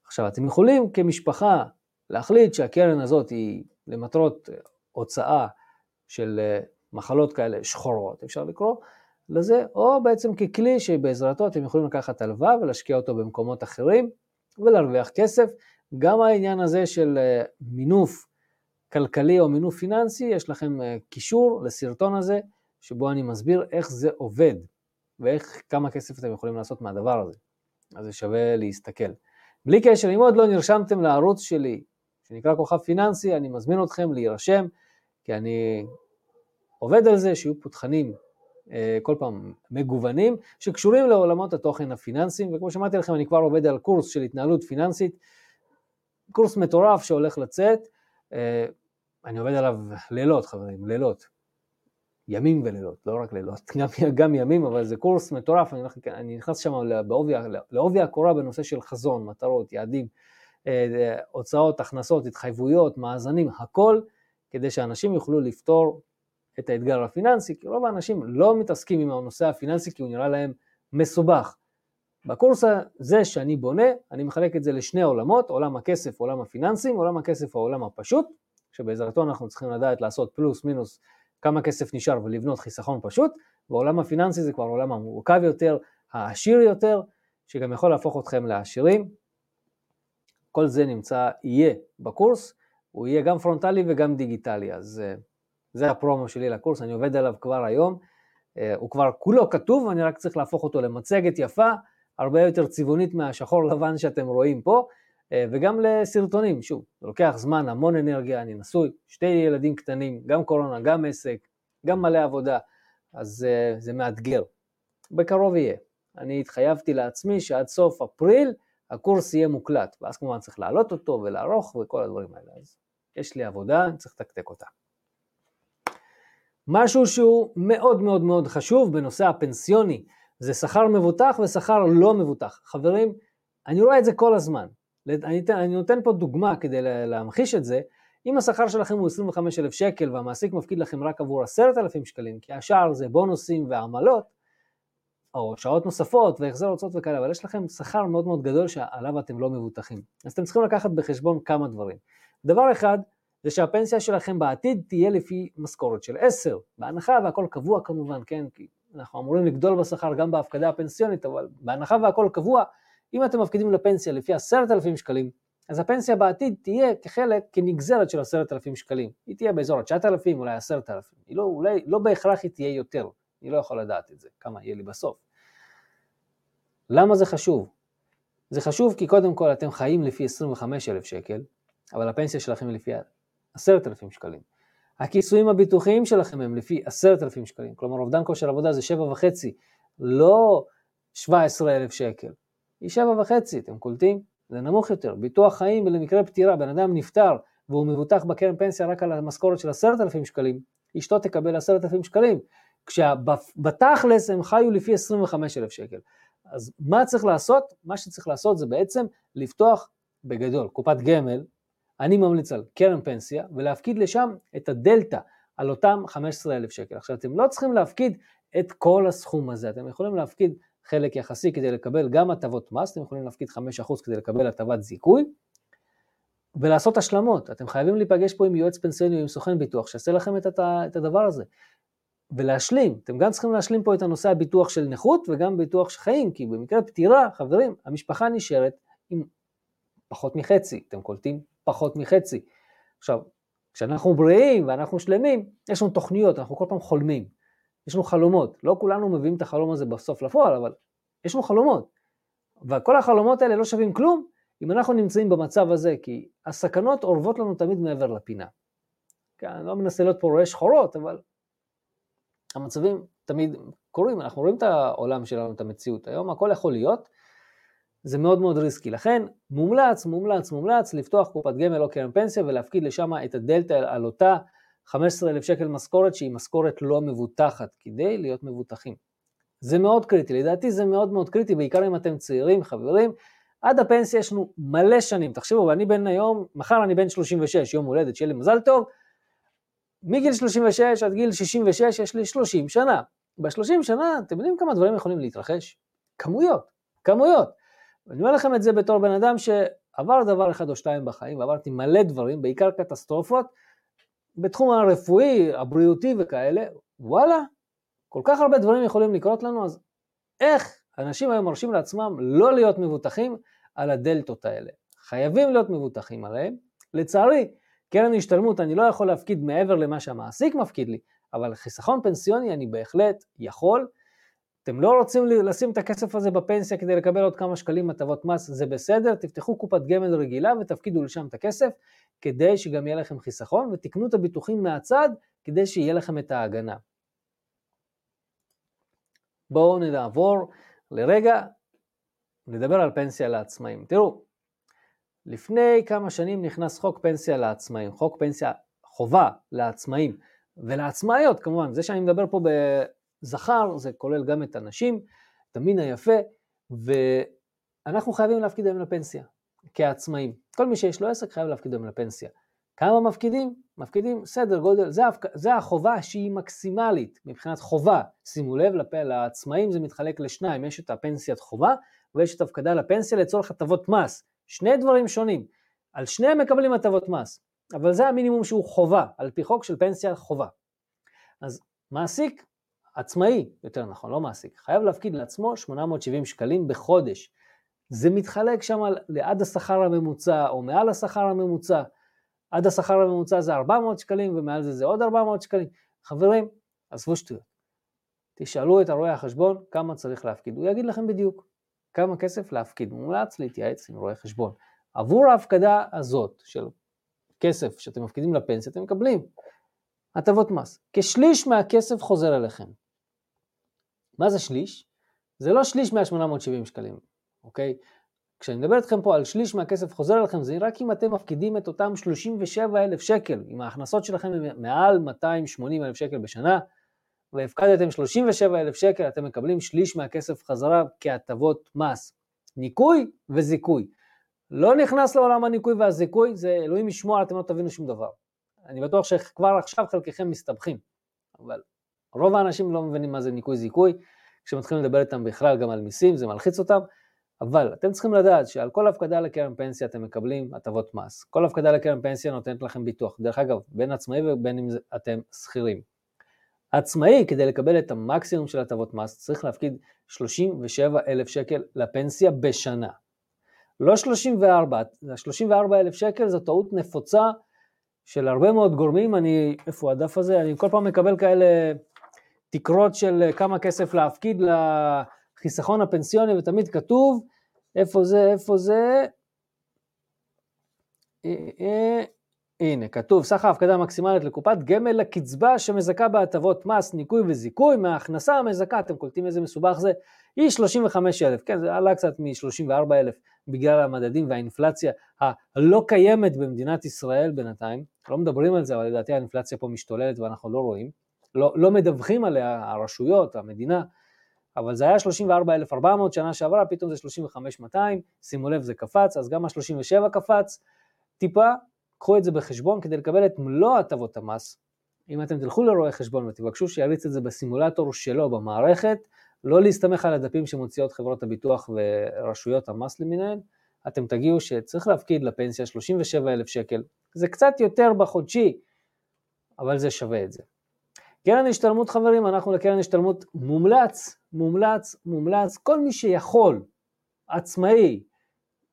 עכשיו, אתם יכולים כמשפחה להחליט שהקרן הזאת היא למטרות הוצאה של אה, מחלות כאלה שחורות, אפשר לקרוא לזה, או בעצם ככלי שבעזרתו אתם יכולים לקחת הלוואה ולהשקיע אותו במקומות אחרים ולהרוויח כסף. גם העניין הזה של אה, מינוף כלכלי או מינוף פיננסי, יש לכם אה, קישור לסרטון הזה, שבו אני מסביר איך זה עובד ואיך, כמה כסף אתם יכולים לעשות מהדבר הזה. אז זה שווה להסתכל. בלי קשר, אם עוד לא נרשמתם לערוץ שלי, שנקרא כוכב פיננסי, אני מזמין אתכם להירשם, כי אני עובד על זה שיהיו פה תכנים אה, כל פעם מגוונים, שקשורים לעולמות התוכן הפיננסיים, וכמו שאמרתי לכם, אני כבר עובד על קורס של התנהלות פיננסית, קורס מטורף שהולך לצאת, אה, אני עובד עליו לילות חברים, לילות, ימים ולילות, לא רק לילות, גם, גם ימים, אבל זה קורס מטורף, אני, אני נכנס שם לעובי הקורה בנושא של חזון, מטרות, יעדים, אה, הוצאות, הכנסות, התחייבויות, מאזנים, הכל, כדי שאנשים יוכלו לפתור את האתגר הפיננסי, כי רוב האנשים לא מתעסקים עם הנושא הפיננסי כי הוא נראה להם מסובך. בקורס הזה שאני בונה, אני מחלק את זה לשני עולמות, עולם הכסף, עולם הפיננסים, עולם הכסף, העולם הפשוט, שבעזרתו אנחנו צריכים לדעת לעשות פלוס מינוס כמה כסף נשאר ולבנות חיסכון פשוט, ועולם הפיננסי זה כבר עולם המורכב יותר, העשיר יותר, שגם יכול להפוך אתכם לעשירים. כל זה נמצא, יהיה בקורס, הוא יהיה גם פרונטלי וגם דיגיטלי, אז uh, זה הפרומו שלי לקורס, אני עובד עליו כבר היום, uh, הוא כבר כולו כתוב, אני רק צריך להפוך אותו למצגת יפה, הרבה יותר צבעונית מהשחור לבן שאתם רואים פה, אה, וגם לסרטונים, שוב, זה לוקח זמן, המון אנרגיה, אני נשוי, שתי ילדים קטנים, גם קורונה, גם עסק, גם מלא עבודה, אז uh, זה מאתגר. בקרוב יהיה. אני התחייבתי לעצמי שעד סוף אפריל הקורס יהיה מוקלט, ואז כמובן צריך להעלות אותו ולערוך וכל הדברים האלה. אז יש לי עבודה, אני צריך לתקתק אותה. משהו שהוא מאוד מאוד מאוד חשוב בנושא הפנסיוני, זה שכר מבוטח ושכר לא מבוטח. חברים, אני רואה את זה כל הזמן. אני, אני נותן פה דוגמה כדי להמחיש את זה. אם השכר שלכם הוא 25,000 שקל והמעסיק מפקיד לכם רק עבור 10,000 שקלים, כי השאר זה בונוסים ועמלות, או שעות נוספות והחזר הוצאות וכאלה, אבל יש לכם שכר מאוד מאוד גדול שעליו אתם לא מבוטחים. אז אתם צריכים לקחת בחשבון כמה דברים. דבר אחד, זה שהפנסיה שלכם בעתיד תהיה לפי משכורת של 10, בהנחה והכל קבוע כמובן, כן, כי אנחנו אמורים לגדול בשכר גם בהפקדה הפנסיונית, אבל בהנחה והכל קבוע, אם אתם מפקידים לפנסיה לפי 10,000 שקלים, אז הפנסיה בעתיד תהיה כחלק, כנגזרת של 10,000 שקלים. היא תהיה באזור ה-9,000, אולי 10,000. היא לא, אולי, לא בהכרח היא תהיה יותר, אני לא יכול לדעת את זה, כמה יהיה לי בסוף. למה זה חשוב? זה חשוב כי קודם כל אתם חיים לפי 25,000 שקל, אבל הפנסיה שלכם היא לפי 10,000 שקלים. הכיסויים הביטוחיים שלכם הם לפי 10,000 שקלים, כלומר אובדן כושר עבודה זה 7.5, לא 17,000 שקל, היא 7.5, אתם קולטים? זה נמוך יותר. ביטוח חיים ולמקרה פטירה, בן אדם נפטר והוא מבוטח בקרן פנסיה רק על המשכורת של 10,000 שקלים, אשתו תקבל 10,000 שקלים, כשבתכלס הם חיו לפי 25,000 שקל. אז מה צריך לעשות? מה שצריך לעשות זה בעצם לפתוח בגדול קופת גמל, אני ממליץ על קרן פנסיה, ולהפקיד לשם את הדלתא על אותם 15,000 שקל. עכשיו, אתם לא צריכים להפקיד את כל הסכום הזה, אתם יכולים להפקיד חלק יחסי כדי לקבל גם הטבות מס, אתם יכולים להפקיד 5% כדי לקבל הטבת זיכוי, ולעשות השלמות. אתם חייבים להיפגש פה עם יועץ פנסיוני או עם סוכן ביטוח, שיעשה לכם את, את הדבר הזה. ולהשלים, אתם גם צריכים להשלים פה את הנושא הביטוח של נכות וגם ביטוח של חיים, כי במקרה פטירה, חברים, המשפחה נשארת עם פחות מחצי, אתם קולטים? פחות מחצי. עכשיו, כשאנחנו בריאים ואנחנו שלמים, יש לנו תוכניות, אנחנו כל פעם חולמים. יש לנו חלומות. לא כולנו מביאים את החלום הזה בסוף לפועל, אבל יש לנו חלומות. וכל החלומות האלה לא שווים כלום אם אנחנו נמצאים במצב הזה, כי הסכנות אורבות לנו תמיד מעבר לפינה. כן, אני לא מנסה להיות פה רואה שחורות, אבל המצבים תמיד קורים, אנחנו רואים את העולם שלנו, את המציאות. היום הכל יכול להיות, זה מאוד מאוד ריסקי. לכן מומלץ, מומלץ, מומלץ לפתוח קופת גמל או קרן פנסיה ולהפקיד לשם את הדלתא על אותה 15,000 שקל משכורת שהיא משכורת לא מבוטחת, כדי להיות מבוטחים. זה מאוד קריטי, לדעתי זה מאוד מאוד קריטי, בעיקר אם אתם צעירים, חברים. עד הפנסיה יש לנו מלא שנים, תחשבו, אני בן היום, מחר אני בן 36, יום הולדת, שיהיה לי מזל טוב, מגיל 36 עד גיל 66 יש לי 30 שנה. ב-30 שנה, אתם יודעים כמה דברים יכולים להתרחש? כמויות, כמויות. ואני אומר לכם את זה בתור בן אדם שעבר דבר אחד או שתיים בחיים, ועברתי מלא דברים, בעיקר קטסטרופות, בתחום הרפואי, הבריאותי וכאלה, וואלה, כל כך הרבה דברים יכולים לקרות לנו, אז איך אנשים היום מרשים לעצמם לא להיות מבוטחים על הדלתות האלה? חייבים להיות מבוטחים עליהם. לצערי, קרן השתלמות אני לא יכול להפקיד מעבר למה שהמעסיק מפקיד לי, אבל חיסכון פנסיוני אני בהחלט יכול. אתם לא רוצים לשים את הכסף הזה בפנסיה כדי לקבל עוד כמה שקלים הטבות מס, זה בסדר, תפתחו קופת גמל רגילה ותפקידו לשם את הכסף, כדי שגם יהיה לכם חיסכון, ותקנו את הביטוחים מהצד כדי שיהיה לכם את ההגנה. בואו נעבור לרגע, נדבר על פנסיה לעצמאים. תראו, לפני כמה שנים נכנס חוק פנסיה לעצמאים, חוק פנסיה חובה לעצמאים ולעצמאיות כמובן, זה שאני מדבר פה בזכר זה כולל גם את הנשים, את המין היפה, ואנחנו חייבים להפקיד היום לפנסיה כעצמאים. כל מי שיש לו עסק חייב להפקיד היום לפנסיה. כמה מפקידים? מפקידים סדר גודל, זה, זה החובה שהיא מקסימלית מבחינת חובה. שימו לב, לעצמאים זה מתחלק לשניים, יש את הפנסיית חובה ויש את הפקדה לפנסיה לצורך הטבות מס. שני דברים שונים. על שניהם מקבלים הטבות מס, אבל זה המינימום שהוא חובה, על פי חוק של פנסיה חובה. אז מעסיק, עצמאי, יותר נכון, לא מעסיק, חייב להפקיד לעצמו 870 שקלים בחודש. זה מתחלק שם לעד השכר הממוצע או מעל השכר הממוצע. עד השכר הממוצע זה 400 שקלים ומעל זה זה עוד 400 שקלים. חברים, עזבו שטויות. תשאלו את הרואה החשבון כמה צריך להפקיד, הוא יגיד לכם בדיוק. כמה כסף להפקיד. מומלץ להתייעץ עם רואה חשבון. עבור ההפקדה הזאת של כסף שאתם מפקידים לפנסיה, אתם מקבלים הטבות מס. כשליש מהכסף חוזר אליכם. מה זה שליש? זה לא שליש מה-870 שקלים, אוקיי? כשאני מדבר איתכם פה על שליש מהכסף חוזר אליכם, זה רק אם אתם מפקידים את אותם 37,000 שקל, אם ההכנסות שלכם הן מעל 280,000 שקל בשנה, והפקדתם 37,000 שקל, אתם מקבלים שליש מהכסף חזרה כהטבות מס. ניכוי וזיכוי. לא נכנס לעולם הניכוי והזיכוי, זה אלוהים ישמור, אתם לא תבינו שום דבר. אני בטוח שכבר עכשיו חלקכם מסתבכים, אבל רוב האנשים לא מבינים מה זה ניכוי זיכוי, כשמתחילים לדבר איתם בכלל גם על מיסים, זה מלחיץ אותם, אבל אתם צריכים לדעת שעל כל הפקדה לקרן פנסיה אתם מקבלים הטבות מס. כל הפקדה לקרן פנסיה נותנת לכם ביטוח. דרך אגב, בין עצמאי ובין אם אתם שכירים. עצמאי, כדי לקבל את המקסימום של הטבות מס, צריך להפקיד 37,000 שקל לפנסיה בשנה. לא 34, 34,000 שקל זו טעות נפוצה של הרבה מאוד גורמים, אני, איפה הדף הזה? אני כל פעם מקבל כאלה תקרות של כמה כסף להפקיד לחיסכון הפנסיוני, ותמיד כתוב, איפה זה, איפה זה, אה, אה, הנה, כתוב סך ההפקדה המקסימלית לקופת גמל לקצבה שמזכה בהטבות מס, ניכוי וזיכוי מההכנסה המזכה, אתם קולטים איזה מסובך זה? היא 35,000, כן, זה עלה קצת מ-34,000 בגלל המדדים והאינפלציה הלא קיימת במדינת ישראל בינתיים, לא מדברים על זה, אבל לדעתי האינפלציה פה משתוללת ואנחנו לא רואים, לא, לא מדווחים עליה הרשויות, המדינה, אבל זה היה 34,400 שנה שעברה, פתאום זה 35,200, שימו לב זה קפץ, אז גם ה-37 קפץ. טיפה, קחו את זה בחשבון כדי לקבל את מלוא הטבות המס. אם אתם תלכו לרואה חשבון ותבקשו שיריץ את זה בסימולטור שלו במערכת, לא להסתמך על הדפים שמוציאות חברות הביטוח ורשויות המס למיניהן, אתם תגיעו שצריך להפקיד לפנסיה 37,000 שקל, זה קצת יותר בחודשי, אבל זה שווה את זה. קרן השתלמות חברים, אנחנו לקרן השתלמות מומלץ, מומלץ, מומלץ, כל מי שיכול, עצמאי,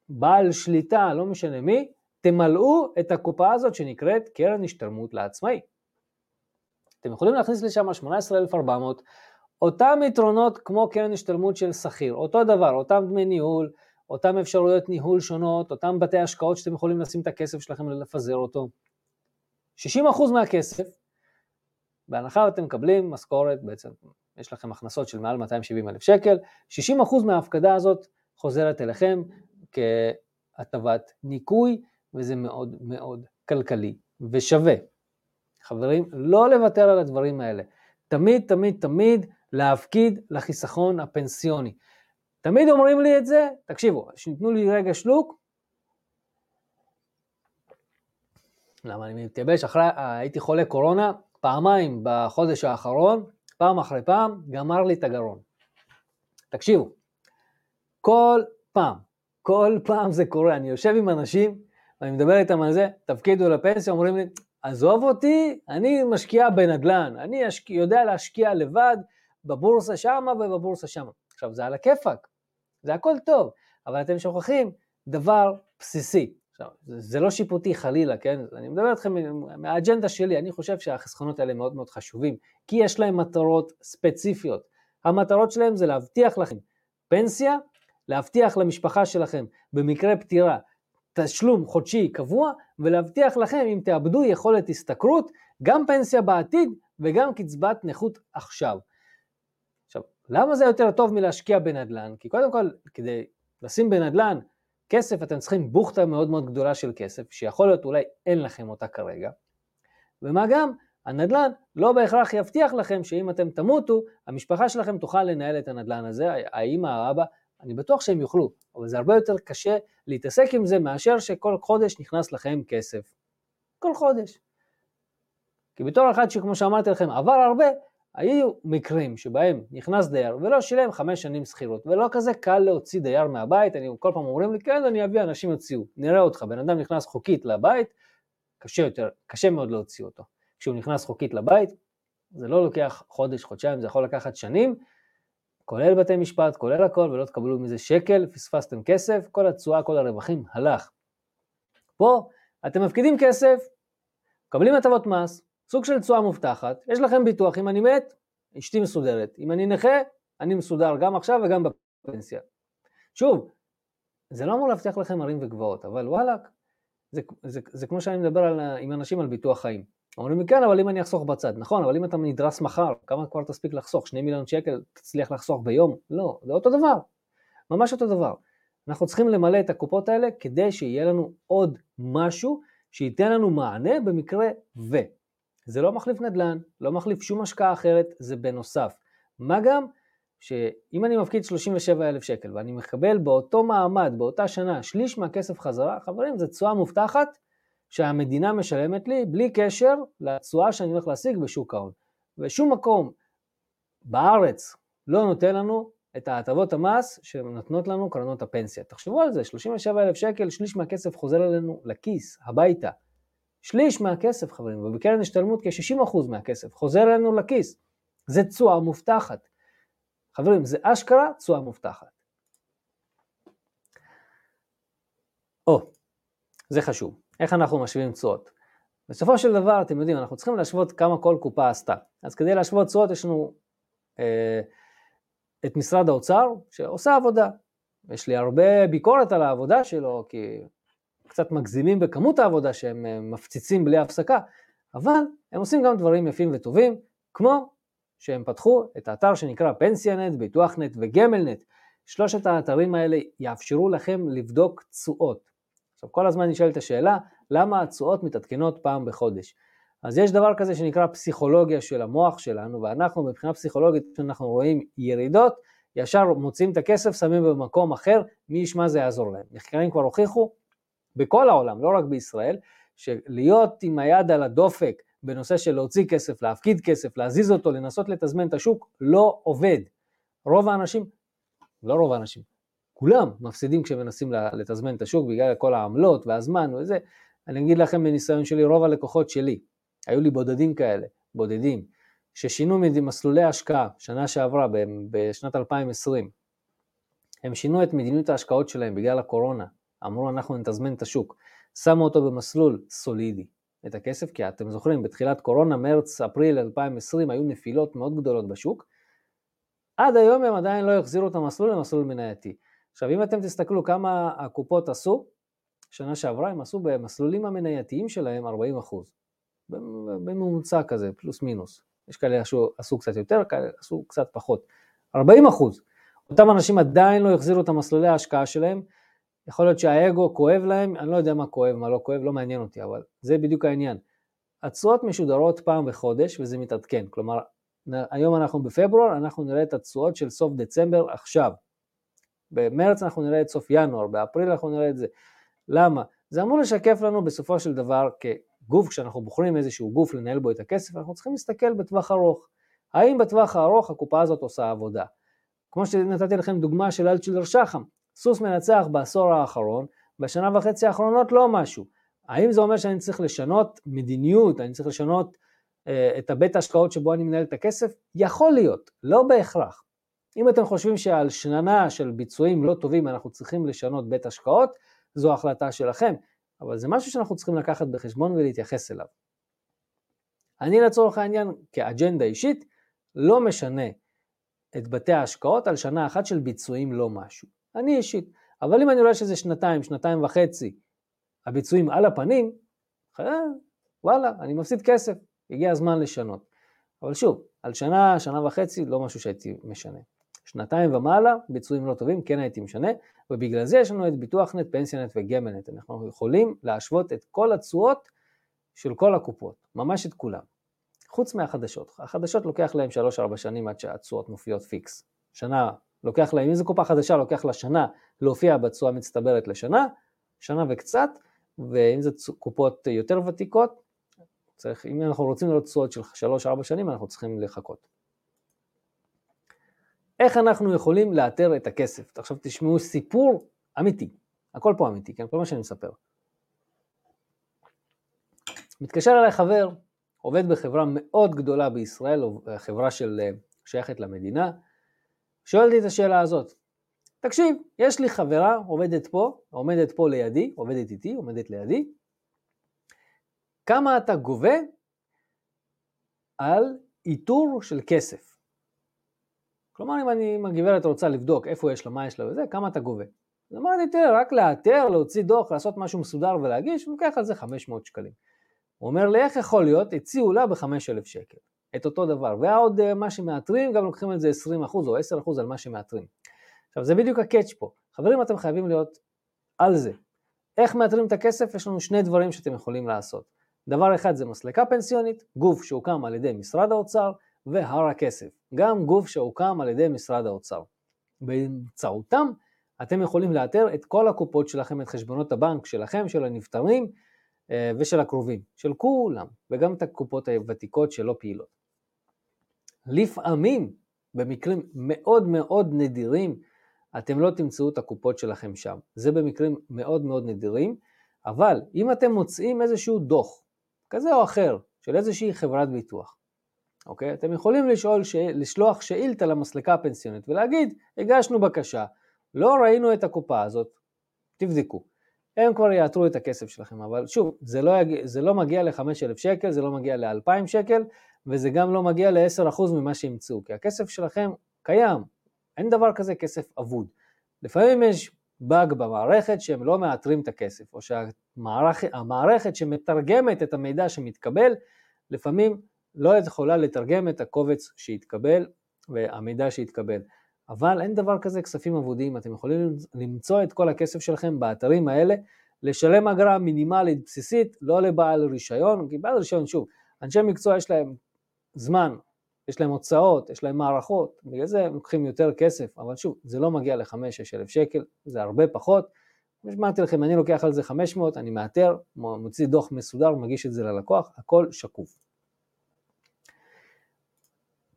בעל שליטה, לא משנה מי, תמלאו את הקופה הזאת שנקראת קרן השתלמות לעצמאי. אתם יכולים להכניס לשם 18,400, אותם יתרונות כמו קרן השתלמות של שכיר, אותו דבר, אותם דמי ניהול, אותם אפשרויות ניהול שונות, אותם בתי השקעות שאתם יכולים לשים את הכסף שלכם ולפזר אותו. 60% מהכסף, בהנחה אתם מקבלים משכורת, בעצם יש לכם הכנסות של מעל 270 אלף שקל, 60% מההפקדה הזאת חוזרת אליכם כהטבת ניכוי וזה מאוד מאוד כלכלי ושווה. חברים, לא לוותר על הדברים האלה. תמיד, תמיד, תמיד להפקיד לחיסכון הפנסיוני. תמיד אומרים לי את זה, תקשיבו, שניתנו לי רגע שלוק. למה אני מתייבש? אחרי, הייתי חולה קורונה פעמיים בחודש האחרון, פעם אחרי פעם, גמר לי את הגרון. תקשיבו, כל פעם, כל פעם זה קורה, אני יושב עם אנשים ואני מדבר איתם על זה, תפקידו לפנסיה, אומרים לי, עזוב אותי, אני משקיע בנדל"ן, אני אשק... יודע להשקיע לבד בבורסה שמה ובבורסה שמה. עכשיו, זה על הכיפאק, זה הכל טוב, אבל אתם שוכחים דבר בסיסי. עכשיו, זה, לא שיפוטי חלילה, כן? אני מדבר איתכם מהאג'נדה שלי, אני חושב שהחסכונות האלה מאוד מאוד חשובים, כי יש להם מטרות ספציפיות. המטרות שלהם זה להבטיח לכם פנסיה, להבטיח למשפחה שלכם במקרה פטירה תשלום חודשי קבוע, ולהבטיח לכם אם תאבדו יכולת השתכרות, גם פנסיה בעתיד וגם קצבת נכות עכשיו. עכשיו, למה זה יותר טוב מלהשקיע בנדל"ן? כי קודם כל, כדי לשים בנדל"ן כסף, אתם צריכים בוכטה מאוד מאוד גדולה של כסף, שיכול להיות אולי אין לכם אותה כרגע. ומה גם, הנדל"ן לא בהכרח יבטיח לכם שאם אתם תמותו, המשפחה שלכם תוכל לנהל את הנדל"ן הזה, האמא, האבא, אני בטוח שהם יוכלו, אבל זה הרבה יותר קשה להתעסק עם זה מאשר שכל חודש נכנס לכם כסף. כל חודש. כי בתור אחד שכמו שאמרתי לכם עבר הרבה, היו מקרים שבהם נכנס דייר ולא שילם חמש שנים שכירות, ולא כזה קל להוציא דייר מהבית, אני כל פעם אומרים לי, כן, אני אביא, אנשים יוציאו, נראה אותך, בן אדם נכנס חוקית לבית, קשה יותר, קשה מאוד להוציא אותו. כשהוא נכנס חוקית לבית, זה לא לוקח חודש, חודשיים, זה יכול לקחת שנים, כולל בתי משפט, כולל הכל, ולא תקבלו מזה שקל, פספסתם כסף, כל התשואה, כל הרווחים, הלך. פה אתם מפקידים כסף, מקבלים הטבות מס, סוג של תשואה מובטחת, יש לכם ביטוח, אם אני מת, אשתי מסודרת, אם אני נכה, אני מסודר גם עכשיו וגם בפנסיה. שוב, זה לא אמור להבטיח לכם ערים וגבעות, אבל וואלכ, זה, זה, זה, זה כמו שאני מדבר על, עם אנשים על ביטוח חיים. אומרים לי, כן, אבל אם אני אחסוך בצד. נכון, אבל אם אתה נדרס מחר, כמה כבר תספיק לחסוך? שני מיליון שקל תצליח לחסוך ביום? לא, זה אותו דבר. ממש אותו דבר. אנחנו צריכים למלא את הקופות האלה כדי שיהיה לנו עוד משהו שייתן לנו מענה במקרה ו. זה לא מחליף נדל"ן, לא מחליף שום השקעה אחרת, זה בנוסף. מה גם שאם אני מפקיד 37,000 שקל ואני מקבל באותו מעמד, באותה שנה, שליש מהכסף חזרה, חברים, זו תשואה מובטחת שהמדינה משלמת לי בלי קשר לתשואה שאני הולך להשיג בשוק ההון. ושום מקום בארץ לא נותן לנו את ההטבות המס שנותנות לנו קרנות הפנסיה. תחשבו על זה, 37,000 שקל, שליש מהכסף חוזר אלינו לכיס, הביתה. שליש מהכסף, חברים, ובקרן השתלמות כ-60% מהכסף חוזר אלינו לכיס. זה תשואה מובטחת. חברים, זה אשכרה תשואה מובטחת. או, זה חשוב. איך אנחנו משווים תשואות? בסופו של דבר, אתם יודעים, אנחנו צריכים להשוות כמה כל קופה עשתה. אז כדי להשוות תשואות יש לנו אה, את משרד האוצר, שעושה עבודה. יש לי הרבה ביקורת על העבודה שלו, כי קצת מגזימים בכמות העבודה שהם אה, מפציצים בלי הפסקה, אבל הם עושים גם דברים יפים וטובים, כמו שהם פתחו את האתר שנקרא פנסיונט, ביטוחנט וגמלנט. שלושת האתרים האלה יאפשרו לכם לבדוק תשואות. עכשיו כל הזמן נשאלת השאלה, למה התשואות מתעדכנות פעם בחודש? אז יש דבר כזה שנקרא פסיכולוגיה של המוח שלנו, ואנחנו מבחינה פסיכולוגית, כשאנחנו רואים ירידות, ישר מוצאים את הכסף, שמים במקום אחר, מי ישמע זה יעזור להם. מחקרים כבר הוכיחו בכל העולם, לא רק בישראל, שלהיות עם היד על הדופק בנושא של להוציא כסף, להפקיד כסף, להזיז אותו, לנסות לתזמן את השוק, לא עובד. רוב האנשים, לא רוב האנשים, כולם מפסידים כשמנסים לתזמן את השוק בגלל כל העמלות והזמן וזה. אני אגיד לכם מניסיון שלי, רוב הלקוחות שלי, היו לי בודדים כאלה, בודדים, ששינו מסלולי השקעה שנה שעברה, בשנת 2020. הם שינו את מדיניות ההשקעות שלהם בגלל הקורונה, אמרו אנחנו נתזמן את השוק, שמו אותו במסלול סולידי, את הכסף, כי אתם זוכרים, בתחילת קורונה, מרץ, אפריל 2020, היו נפילות מאוד גדולות בשוק, עד היום הם עדיין לא החזירו את המסלול למסלול מנייתי. עכשיו אם אתם תסתכלו כמה הקופות עשו, שנה שעברה הם עשו במסלולים המנייתיים שלהם 40 אחוז. בממוצע כזה, פלוס מינוס. יש כאלה שעשו, עשו קצת יותר, כאלה עשו קצת פחות. 40 אחוז. אותם אנשים עדיין לא החזירו את המסלולי ההשקעה שלהם. יכול להיות שהאגו כואב להם, אני לא יודע מה כואב, מה לא כואב, לא מעניין אותי, אבל זה בדיוק העניין. התשואות משודרות פעם בחודש וזה מתעדכן. כלומר, היום אנחנו בפברואר, אנחנו נראה את התשואות של סוף דצמבר עכשיו. במרץ אנחנו נראה את סוף ינואר, באפריל אנחנו נראה את זה. למה? זה אמור לשקף לנו בסופו של דבר כגוף, כשאנחנו בוחרים איזשהו גוף לנהל בו את הכסף, אנחנו צריכים להסתכל בטווח ארוך. האם בטווח הארוך הקופה הזאת עושה עבודה? כמו שנתתי לכם דוגמה של אלטשילר שחם, סוס מנצח בעשור האחרון, בשנה וחצי האחרונות לא משהו. האם זה אומר שאני צריך לשנות מדיניות, אני צריך לשנות אה, את הבית ההשקעות שבו אני מנהל את הכסף? יכול להיות, לא בהכרח. אם אתם חושבים שעל שנה של ביצועים לא טובים אנחנו צריכים לשנות בית השקעות, זו החלטה שלכם, אבל זה משהו שאנחנו צריכים לקחת בחשבון ולהתייחס אליו. אני לצורך העניין, כאג'נדה אישית, לא משנה את בתי ההשקעות על שנה אחת של ביצועים לא משהו. אני אישית. אבל אם אני רואה שזה שנתיים, שנתיים וחצי, הביצועים על הפנים, וואלה, אני מפסיד כסף, הגיע הזמן לשנות. אבל שוב, על שנה, שנה וחצי, לא משהו שהייתי משנה. שנתיים ומעלה, ביצועים לא טובים, כן הייתי משנה, ובגלל זה יש לנו את ביטוח נט, פנסיונט וגמלנט. אנחנו יכולים להשוות את כל התשואות של כל הקופות, ממש את כולם. חוץ מהחדשות. החדשות לוקח להם 3-4 שנים עד שהתשואות מופיעות פיקס. שנה לוקח להם, אם זו קופה חדשה, לוקח לה שנה להופיע בתשואה מצטברת לשנה, שנה וקצת, ואם זה קופות יותר ותיקות, צריך, אם אנחנו רוצים לראות תשואות של 3-4 שנים, אנחנו צריכים לחכות. איך אנחנו יכולים לאתר את הכסף? עכשיו תשמעו סיפור אמיתי, הכל פה אמיתי, כן? כל מה שאני מספר. מתקשר אליי חבר, עובד בחברה מאוד גדולה בישראל, חברה של אה, שייכת למדינה, שואל אותי את השאלה הזאת, תקשיב, יש לי חברה, עובדת פה, עומדת פה לידי, עובדת איתי, עומדת לידי, כמה אתה גובה על איתור של כסף? כלומר, אם, אני, אם הגברת רוצה לבדוק איפה יש לה, מה יש לה וזה, כמה אתה גובה. אז אמרתי, תראה, רק לאתר, להוציא דוח, לעשות משהו מסודר ולהגיש, הוא לוקח על זה 500 שקלים. הוא אומר לי, איך יכול להיות? הציעו לה ב-5,000 שקל, את אותו דבר. ועוד אה, מה שמאתרים, גם לוקחים את זה 20% או 10% על מה שמאתרים. עכשיו, זה בדיוק הקאץ' פה. חברים, אתם חייבים להיות על זה. איך מאתרים את הכסף? יש לנו שני דברים שאתם יכולים לעשות. דבר אחד זה מסלקה פנסיונית, גוף שהוקם על ידי משרד האוצר, והר הכסף, גם גוף שהוקם על ידי משרד האוצר. באמצעותם אתם יכולים לאתר את כל הקופות שלכם, את חשבונות הבנק שלכם, של הנפטרים אה, ושל הקרובים, של כולם, וגם את הקופות הוותיקות שלא פעילות. לפעמים, במקרים מאוד מאוד נדירים, אתם לא תמצאו את הקופות שלכם שם. זה במקרים מאוד מאוד נדירים, אבל אם אתם מוצאים איזשהו דוח, כזה או אחר, של איזושהי חברת ביטוח, אוקיי? אתם יכולים לשאול, ש... לשלוח שאילתה למסלקה הפנסיונית ולהגיד, הגשנו בקשה, לא ראינו את הקופה הזאת, תבדקו. הם כבר יאתרו את הכסף שלכם, אבל שוב, זה לא, יג... זה לא מגיע ל-5,000 שקל, זה לא מגיע ל-2,000 שקל, וזה גם לא מגיע ל-10% ממה שימצאו, כי הכסף שלכם קיים, אין דבר כזה כסף אבוד. לפעמים יש באג במערכת שהם לא מאתרים את הכסף, או שהמערכת שמתרגמת את המידע שמתקבל, לפעמים לא יכולה לתרגם את הקובץ שהתקבל והמידע שהתקבל. אבל אין דבר כזה כספים אבודים, אתם יכולים למצוא את כל הכסף שלכם באתרים האלה, לשלם אגרה מינימלית בסיסית, לא לבעל רישיון, כי בעל רישיון, שוב, אנשי מקצוע יש להם זמן, יש להם הוצאות, יש להם מערכות, בגלל זה הם לוקחים יותר כסף, אבל שוב, זה לא מגיע ל-5-6 אלף שקל, זה הרבה פחות. אמרתי לכם, אני לוקח על זה 500, אני מאתר, מוציא דוח מסודר, מגיש את זה ללקוח, הכל שקוף.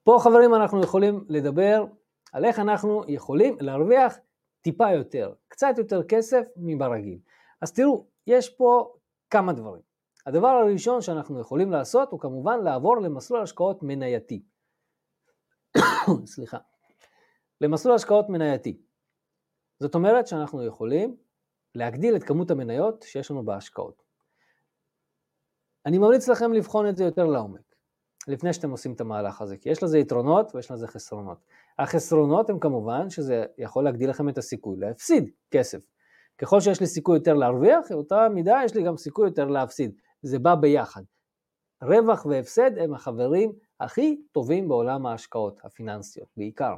פה חברים אנחנו יכולים לדבר על איך אנחנו יכולים להרוויח טיפה יותר, קצת יותר כסף מברגיל. אז תראו, יש פה כמה דברים. הדבר הראשון שאנחנו יכולים לעשות הוא כמובן לעבור למסלול השקעות מנייתי. סליחה. למסלול השקעות מנייתי. זאת אומרת שאנחנו יכולים להגדיל את כמות המניות שיש לנו בהשקעות. אני ממליץ לכם לבחון את זה יותר לעומק. לפני שאתם עושים את המהלך הזה, כי יש לזה יתרונות ויש לזה חסרונות. החסרונות הם כמובן שזה יכול להגדיל לכם את הסיכוי להפסיד כסף. ככל שיש לי סיכוי יותר להרוויח, אותה מידה יש לי גם סיכוי יותר להפסיד. זה בא ביחד. רווח והפסד הם החברים הכי טובים בעולם ההשקעות הפיננסיות, בעיקר.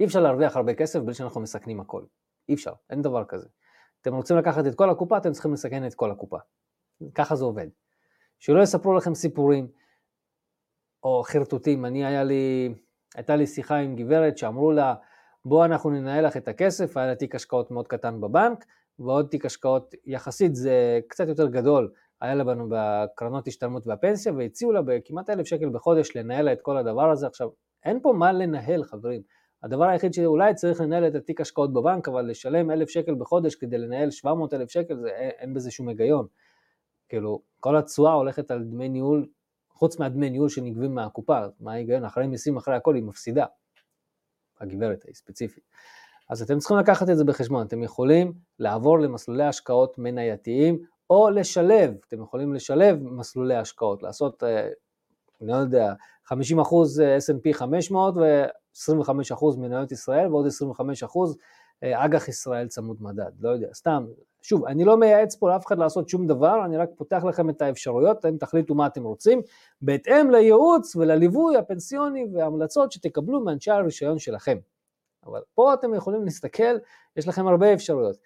אי אפשר להרוויח הרבה כסף בלי שאנחנו מסכנים הכל. אי אפשר, אין דבר כזה. אתם רוצים לקחת את כל הקופה, אתם צריכים לסכן את כל הקופה. ככה זה עובד. שלא יספרו לכם סיפורים או חרטוטים. אני, היה לי, הייתה לי שיחה עם גברת שאמרו לה, בוא אנחנו ננהל לך את הכסף, היה לה תיק השקעות מאוד קטן בבנק, ועוד תיק השקעות יחסית זה קצת יותר גדול, היה לנו בקרנות השתלמות והפנסיה, והציעו לה בכמעט אלף שקל בחודש לנהל לה את כל הדבר הזה. עכשיו, אין פה מה לנהל, חברים. הדבר היחיד שאולי צריך לנהל את התיק השקעות בבנק, אבל לשלם אלף שקל בחודש כדי לנהל 700 אלף שקל, זה, אין בזה שום היגיון. כאילו, כל התשואה הולכת על דמי ניהול חוץ מהדמי ניהול שנגבים מהקופה, מה ההיגיון? אחרי מיסים, אחרי הכל, היא מפסידה. הגברת היא ספציפית. אז אתם צריכים לקחת את זה בחשבון, אתם יכולים לעבור למסלולי השקעות מנייתיים, או לשלב, אתם יכולים לשלב מסלולי השקעות, לעשות, אה, אני לא יודע, 50% S&P 500 ו-25% מניות ישראל ועוד 25% אה, אג"ח ישראל צמוד מדד, לא יודע, סתם, שוב, אני לא מייעץ פה לאף אחד לעשות שום דבר, אני רק פותח לכם את האפשרויות, אתם תחליטו מה אתם רוצים, בהתאם לייעוץ ולליווי הפנסיוני וההמלצות שתקבלו מאנשי הרישיון שלכם. אבל פה אתם יכולים להסתכל, יש לכם הרבה אפשרויות.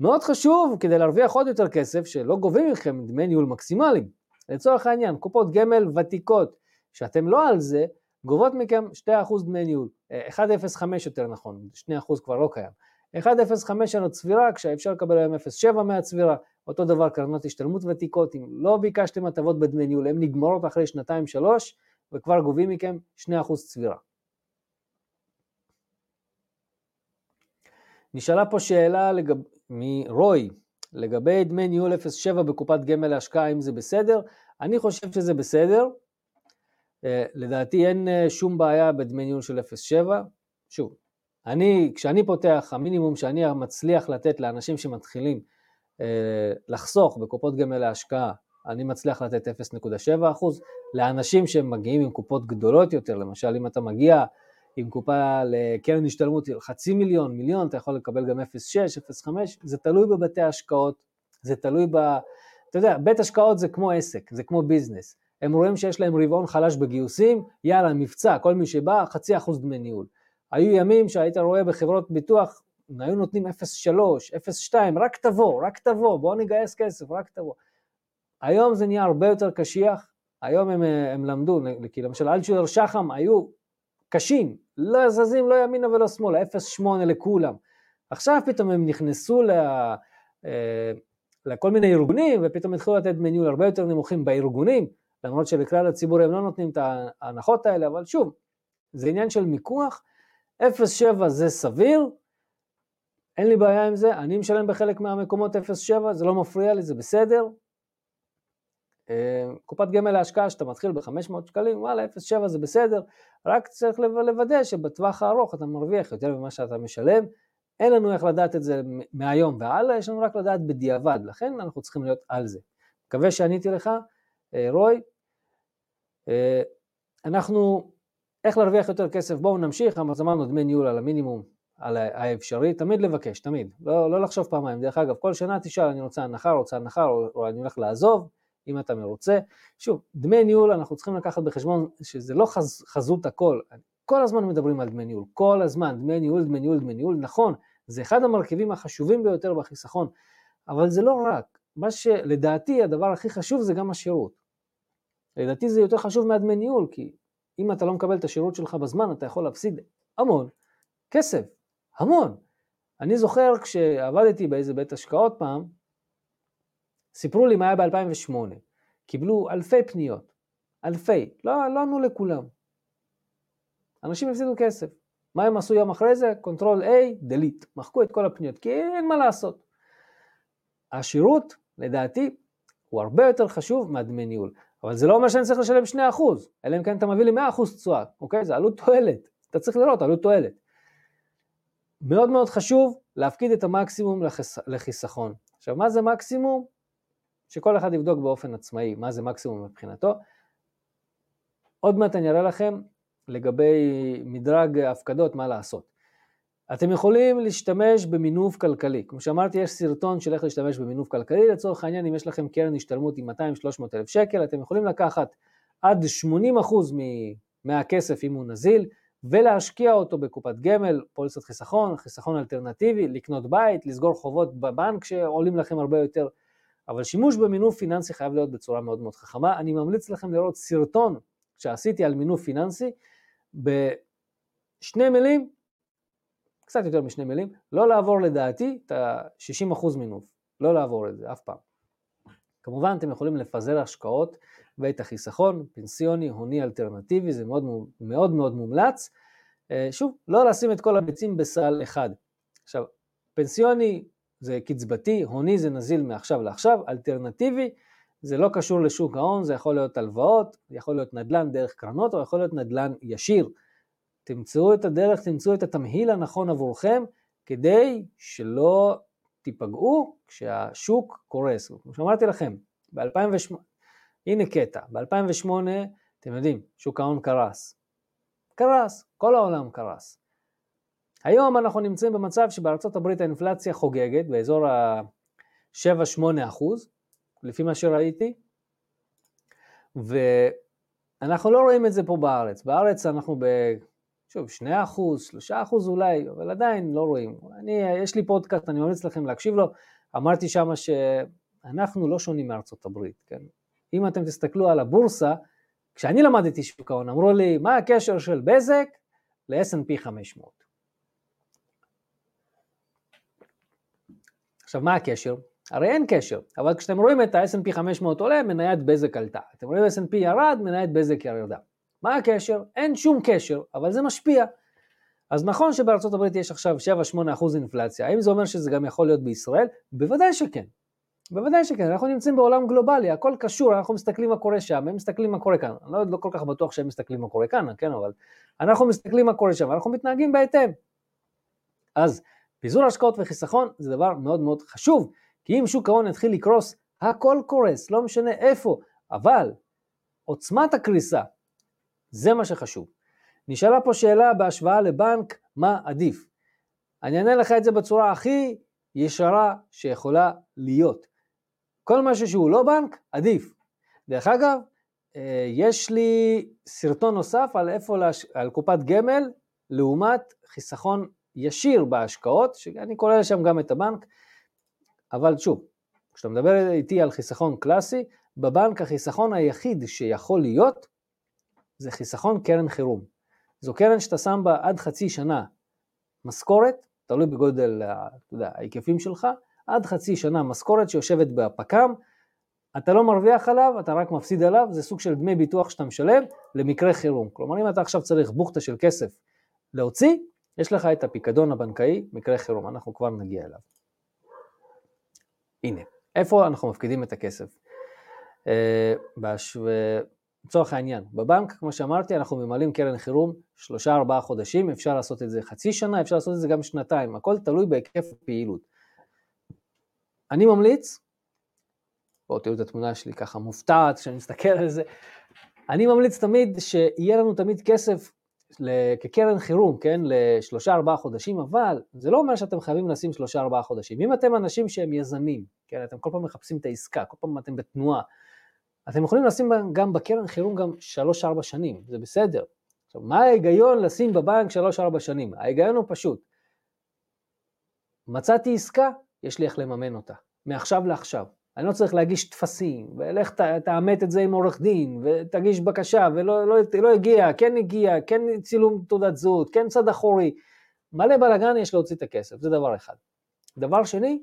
מאוד חשוב, כדי להרוויח עוד יותר כסף, שלא גובים מכם דמי ניהול מקסימליים. לצורך העניין, קופות גמל ותיקות, שאתם לא על זה, גובות מכם 2% דמי ניהול, 1.05 יותר נכון, 2% כבר לא קיים. 1.05 על הצבירה, כשאפשר לקבל היום 0.7 מהצבירה, אותו דבר קרנות השתלמות ותיקות, אם לא ביקשתם הטבות בדמי ניהול, הן נגמרות אחרי שנתיים-שלוש, וכבר גובים מכם 2% צבירה. נשאלה פה שאלה לגב... מרוי, לגבי דמי ניהול 0.7 בקופת גמל להשקעה, האם זה בסדר? אני חושב שזה בסדר. אה, לדעתי אין אה, שום בעיה בדמי ניהול של 0.7. שוב, אני, כשאני פותח, המינימום שאני מצליח לתת לאנשים שמתחילים אה, לחסוך בקופות גמל להשקעה, אני מצליח לתת 0.7 לאנשים שמגיעים עם קופות גדולות יותר, למשל אם אתה מגיע עם קופה לקרן השתלמות חצי מיליון, מיליון, אתה יכול לקבל גם 0.6, 0.5, זה תלוי בבתי השקעות, זה תלוי ב... אתה יודע, בית השקעות זה כמו עסק, זה כמו ביזנס. הם רואים שיש להם רבעון חלש בגיוסים, יאללה, מבצע, כל מי שבא, חצי אחוז דמי ניהול. היו ימים שהיית רואה בחברות ביטוח, היו נותנים 0.3, 0.2, רק תבוא, רק תבוא, בוא נגייס כסף, רק תבוא. היום זה נהיה הרבה יותר קשיח, היום הם, הם למדו, כי למשל אלצ'ולר שחם היו קשים, לא זזים לא ימינה ולא שמאלה, 0.8 לכולם. עכשיו פתאום הם נכנסו ל... אה, לכל מיני ארגונים, ופתאום התחילו לתת דמי ניהול הרבה יותר נמוכים בארגונים, למרות שלכלל הציבור הם לא נותנים את ההנחות האלה, אבל שוב, זה עניין של מיקוח, 0.7 זה סביר, אין לי בעיה עם זה, אני משלם בחלק מהמקומות 0.7, זה לא מפריע לי, זה בסדר. אה, קופת גמל להשקעה שאתה מתחיל ב-500 שקלים, וואלה 0.7 זה בסדר, רק צריך לוודא שבטווח הארוך אתה מרוויח יותר ממה שאתה משלם, אין לנו איך לדעת את זה מהיום והלאה, יש לנו רק לדעת בדיעבד, לכן אנחנו צריכים להיות על זה. מקווה שעניתי לך, אה, רוי. אה, אנחנו, איך להרוויח יותר כסף, בואו נמשיך, אמרנו דמי ניהול על המינימום, על האפשרי, תמיד לבקש, תמיד, לא, לא לחשוב פעמיים. דרך אגב, כל שנה תשאל, אני רוצה הנחה, רוצה הנחה, או, או אני הולך לעזוב, אם אתה מרוצה. שוב, דמי ניהול, אנחנו צריכים לקחת בחשבון שזה לא חז, חזות הכל. כל הזמן מדברים על דמי ניהול, כל הזמן, דמי ניהול, דמי ניהול, דמי ניהול, נכון, זה אחד המרכיבים החשובים ביותר בחיסכון, אבל זה לא רק, מה שלדעתי הדבר הכי חשוב זה גם השירות. לדעתי זה יותר חשוב מהדמי ניהול, כי אם אתה לא מקבל את השירות שלך בזמן, אתה יכול להפסיד המון כסף, המון. אני זוכר כשעבדתי באיזה בית השקעות פעם, סיפרו לי מה היה ב-2008. קיבלו אלפי פניות, אלפי, לא, לא ענו לכולם. אנשים הפסידו כסף. מה הם עשו יום אחרי זה? control A, delete, מחקו את כל הפניות, כי אין מה לעשות. השירות, לדעתי, הוא הרבה יותר חשוב מהדמי ניהול. אבל זה לא אומר שאני צריך לשלם 2%, אלא אם כן אתה מביא לי 100% תשואה, אוקיי? זה עלות תועלת. אתה צריך לראות עלות תועלת. מאוד מאוד חשוב להפקיד את המקסימום לחס... לחיסכון. עכשיו, מה זה מקסימום? שכל אחד יבדוק באופן עצמאי מה זה מקסימום מבחינתו. עוד מעט אני אראה לכם לגבי מדרג הפקדות, מה לעשות. אתם יכולים להשתמש במינוף כלכלי. כמו שאמרתי, יש סרטון של איך להשתמש במינוף כלכלי. לצורך העניין, אם יש לכם קרן השתלמות עם 200-300 אלף שקל, אתם יכולים לקחת עד 80% מהכסף, אם הוא נזיל, ולהשקיע אותו בקופת גמל, פוליסת חיסכון, חיסכון אלטרנטיבי, לקנות בית, לסגור חובות בבנק שעולים לכם הרבה יותר. אבל שימוש במינוף פיננסי חייב להיות בצורה מאוד מאוד חכמה. אני ממליץ לכם לראות סרטון שעשיתי על מינוף פיננסי, בשני מילים, קצת יותר משני מילים, לא לעבור לדעתי את ה-60% מינוף, לא לעבור את זה אף פעם. כמובן אתם יכולים לפזר השקעות ואת החיסכון, פנסיוני, הוני אלטרנטיבי, זה מאוד מאוד, מאוד מומלץ. אה, שוב, לא לשים את כל הביצים בסל אחד. עכשיו, פנסיוני זה קצבתי, הוני זה נזיל מעכשיו לעכשיו, אלטרנטיבי זה לא קשור לשוק ההון, זה יכול להיות הלוואות, יכול להיות נדל"ן דרך קרנות, או יכול להיות נדל"ן ישיר. תמצאו את הדרך, תמצאו את התמהיל הנכון עבורכם, כדי שלא תיפגעו כשהשוק קורס. כמו שאמרתי לכם, ב-2008, הנה קטע, ב-2008, אתם יודעים, שוק ההון קרס. קרס, כל העולם קרס. היום אנחנו נמצאים במצב שבארצות הברית האינפלציה חוגגת באזור ה-7-8 אחוז, לפי מה שראיתי, ואנחנו לא רואים את זה פה בארץ. בארץ אנחנו. שוב, 2 אחוז, 3 אחוז אולי, אבל עדיין לא רואים. אני, יש לי פודקאסט, אני ממליץ לכם להקשיב לו, אמרתי שמה שאנחנו לא שונים מארצות הברית, כן? אם אתם תסתכלו על הבורסה, כשאני למדתי שוק ההון, אמרו לי, מה הקשר של בזק ל-S&P 500? עכשיו, מה הקשר? הרי אין קשר, אבל כשאתם רואים את ה-S&P 500 עולה, מניית בזק עלתה. אתם רואים S&P ירד, מניית בזק ירדה. מה הקשר? אין שום קשר, אבל זה משפיע. אז נכון שבארצות הברית יש עכשיו 7-8% אינפלציה, האם זה אומר שזה גם יכול להיות בישראל? בוודאי שכן. בוודאי שכן, אנחנו נמצאים בעולם גלובלי, הכל קשור, אנחנו מסתכלים מה קורה שם, הם מסתכלים מה קורה כאן. אני לא, לא כל כך בטוח שהם מסתכלים מה קורה כאן, כן, אבל אנחנו מסתכלים מה קורה שם, אנחנו מתנהגים בהתאם. אז פיזור השקעות וחיסכון זה דבר מאוד מאוד חשוב, כי אם שוק ההון יתחיל לקרוס, הכל קורס, לא משנה איפה, אבל עוצמת הקריסה, זה מה שחשוב. נשאלה פה שאלה בהשוואה לבנק, מה עדיף? אני אענה לך את זה בצורה הכי ישרה שיכולה להיות. כל משהו שהוא לא בנק, עדיף. דרך אגב, אה, יש לי סרטון נוסף על איפה, להש... על קופת גמל לעומת חיסכון ישיר בהשקעות, שאני כולל לשם גם את הבנק, אבל שוב, כשאתה מדבר איתי על חיסכון קלאסי, בבנק החיסכון היחיד שיכול להיות זה חיסכון קרן חירום. זו קרן שאתה שם בה עד חצי שנה משכורת, תלוי בגודל, אתה יודע, ההיקפים שלך, עד חצי שנה משכורת שיושבת בפק"ם, אתה לא מרוויח עליו, אתה רק מפסיד עליו, זה סוג של דמי ביטוח שאתה משלם למקרה חירום. כלומר, אם אתה עכשיו צריך בוכטה של כסף להוציא, יש לך את הפיקדון הבנקאי, מקרה חירום, אנחנו כבר נגיע אליו. הנה, איפה אנחנו מפקידים את הכסף? אה, לצורך העניין, בבנק, כמו שאמרתי, אנחנו ממלאים קרן חירום שלושה ארבעה חודשים, אפשר לעשות את זה חצי שנה, אפשר לעשות את זה גם שנתיים, הכל תלוי בהיקף הפעילות. אני ממליץ, בואו תראו את התמונה שלי ככה מופתעת כשאני מסתכל על זה, אני ממליץ תמיד שיהיה לנו תמיד כסף כקרן חירום, כן, לשלושה ארבעה חודשים, אבל זה לא אומר שאתם חייבים לשים שלושה ארבעה חודשים. אם אתם אנשים שהם יזמים, כן, אתם כל פעם מחפשים את העסקה, כל פעם אתם בתנועה, אתם יכולים לשים גם בקרן חירום גם שלוש ארבע שנים, זה בסדר. עכשיו, מה ההיגיון לשים בבנק שלוש ארבע שנים? ההיגיון הוא פשוט. מצאתי עסקה, יש לי איך לממן אותה, מעכשיו לעכשיו. אני לא צריך להגיש טפסים, ולך תאמת את זה עם עורך דין, ותגיש בקשה, ולא לא, לא הגיע, כן הגיע, כן צילום תעודת זהות, כן צד אחורי. מלא בלאגן יש להוציא את הכסף, זה דבר אחד. דבר שני,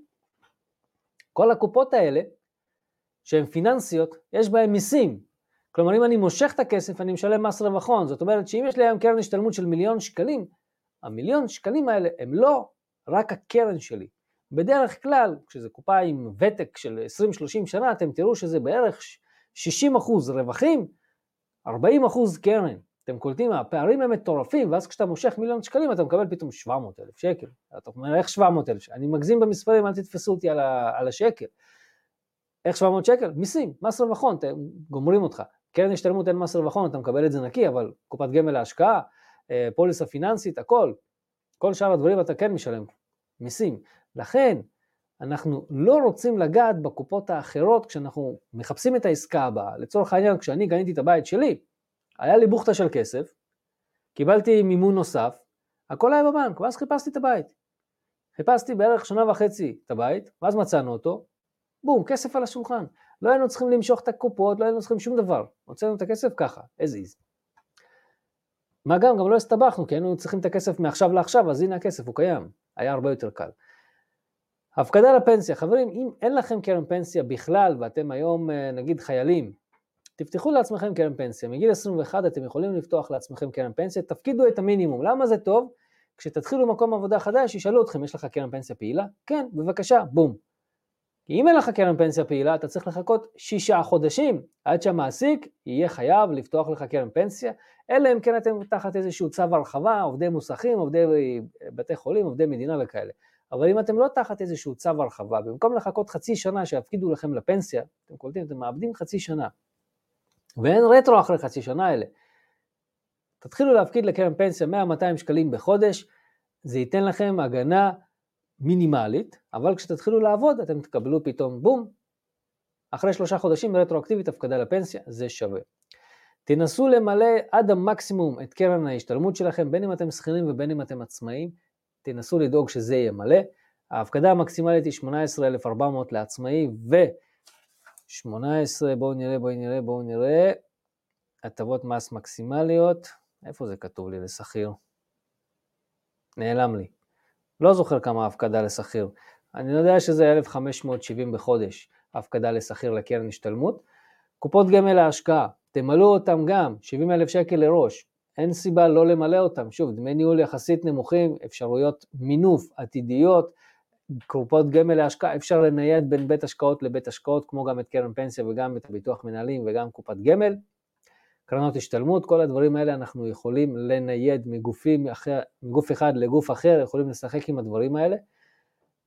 כל הקופות האלה, שהן פיננסיות, יש בהן מיסים. כלומר, אם אני מושך את הכסף, אני משלם מס רווח הון. זאת אומרת שאם יש לי היום קרן השתלמות של מיליון שקלים, המיליון שקלים האלה הם לא רק הקרן שלי, בדרך כלל, כשזו קופה עם ותק של 20-30 שנה, אתם תראו שזה בערך 60 אחוז רווחים, 40 אחוז קרן. אתם קולטים, הפערים הם מטורפים, ואז כשאתה מושך מיליון שקלים אתה מקבל פתאום 700 אלף שקל. אתה אומר, איך 700 אלף? אני מגזים במספרים, אל תתפסו אותי על, ה, על השקל. איך 700 שקל? מיסים, מס רווחון, גומרים אותך. קרן השתלמות אין מס רווחון, אתה מקבל את זה נקי, אבל קופת גמל להשקעה, אה, פוליסה פיננסית, הכל. כל שאר הדברים אתה כן משלם מיסים. לכן, אנחנו לא רוצים לגעת בקופות האחרות כשאנחנו מחפשים את העסקה הבאה. לצורך העניין, כשאני קניתי את הבית שלי, היה לי בוכטה של כסף, קיבלתי מימון נוסף, הכל היה בבנק, ואז חיפשתי את הבית. חיפשתי בערך שנה וחצי את הבית, ואז מצאנו אותו, בום, כסף על השולחן. לא היינו צריכים למשוך את הקופות, לא היינו צריכים שום דבר. הוצאנו את הכסף ככה, as is. מה גם, גם לא הסתבכנו, כי היינו צריכים את הכסף מעכשיו לעכשיו, אז הנה הכסף, הוא קיים. היה הרבה יותר קל. הפקדה לפנסיה, חברים, אם אין לכם קרן פנסיה בכלל ואתם היום אה, נגיד חיילים, תפתחו לעצמכם קרן פנסיה, מגיל 21 אתם יכולים לפתוח לעצמכם קרן פנסיה, תפקידו את המינימום, למה זה טוב? כשתתחילו מקום עבודה חדש, ישאלו אתכם, יש לך קרן פנסיה פעילה? כן, בבקשה, בום. כי אם אין לך קרן פנסיה פעילה, אתה צריך לחכות שישה חודשים עד שהמעסיק יהיה חייב לפתוח לך קרן פנסיה, אלא אם כן אתם תחת איזשהו צו הרחבה, עובדי מוסכים, עובדי אה, בתי חולים, עובדי מדינה וכאלה. אבל אם אתם לא תחת איזשהו צו הרחבה, במקום לחכות חצי שנה שיפקידו לכם לפנסיה, אתם קולטים, אתם מאבדים חצי שנה. ואין רטרו אחרי חצי שנה האלה. תתחילו להפקיד לקרן פנסיה 100-200 שקלים בחודש, זה ייתן לכם הגנה מינימלית, אבל כשתתחילו לעבוד אתם תקבלו פתאום בום, אחרי שלושה חודשים רטרואקטיבית הפקדה לפנסיה, זה שווה. תנסו למלא עד המקסימום את קרן ההשתלמות שלכם, בין אם אתם שכירים ובין אם אתם עצמאים, תנסו לדאוג שזה יהיה מלא. ההפקדה המקסימלית היא 18,400 לעצמאי ו-18, בואו נראה, בואו נראה, בואו נראה, הטבות מס מקסימליות, איפה זה כתוב לי לשכיר? נעלם לי. לא זוכר כמה ההפקדה לשכיר. אני יודע שזה 1,570 בחודש, הפקדה לשכיר לקרן השתלמות. קופות גמל להשקעה, תמלאו אותם גם, 70 אלף שקל לראש. אין סיבה לא למלא אותם. שוב, דמי ניהול יחסית נמוכים, אפשרויות מינוף עתידיות, קופות גמל להשקעה, אפשר לנייד בין בית השקעות לבית השקעות, כמו גם את קרן פנסיה וגם את הביטוח מנהלים וגם קופת גמל. קרנות השתלמות, כל הדברים האלה אנחנו יכולים לנייד מגופים אחר, מגוף אחד לגוף אחר, יכולים לשחק עם הדברים האלה.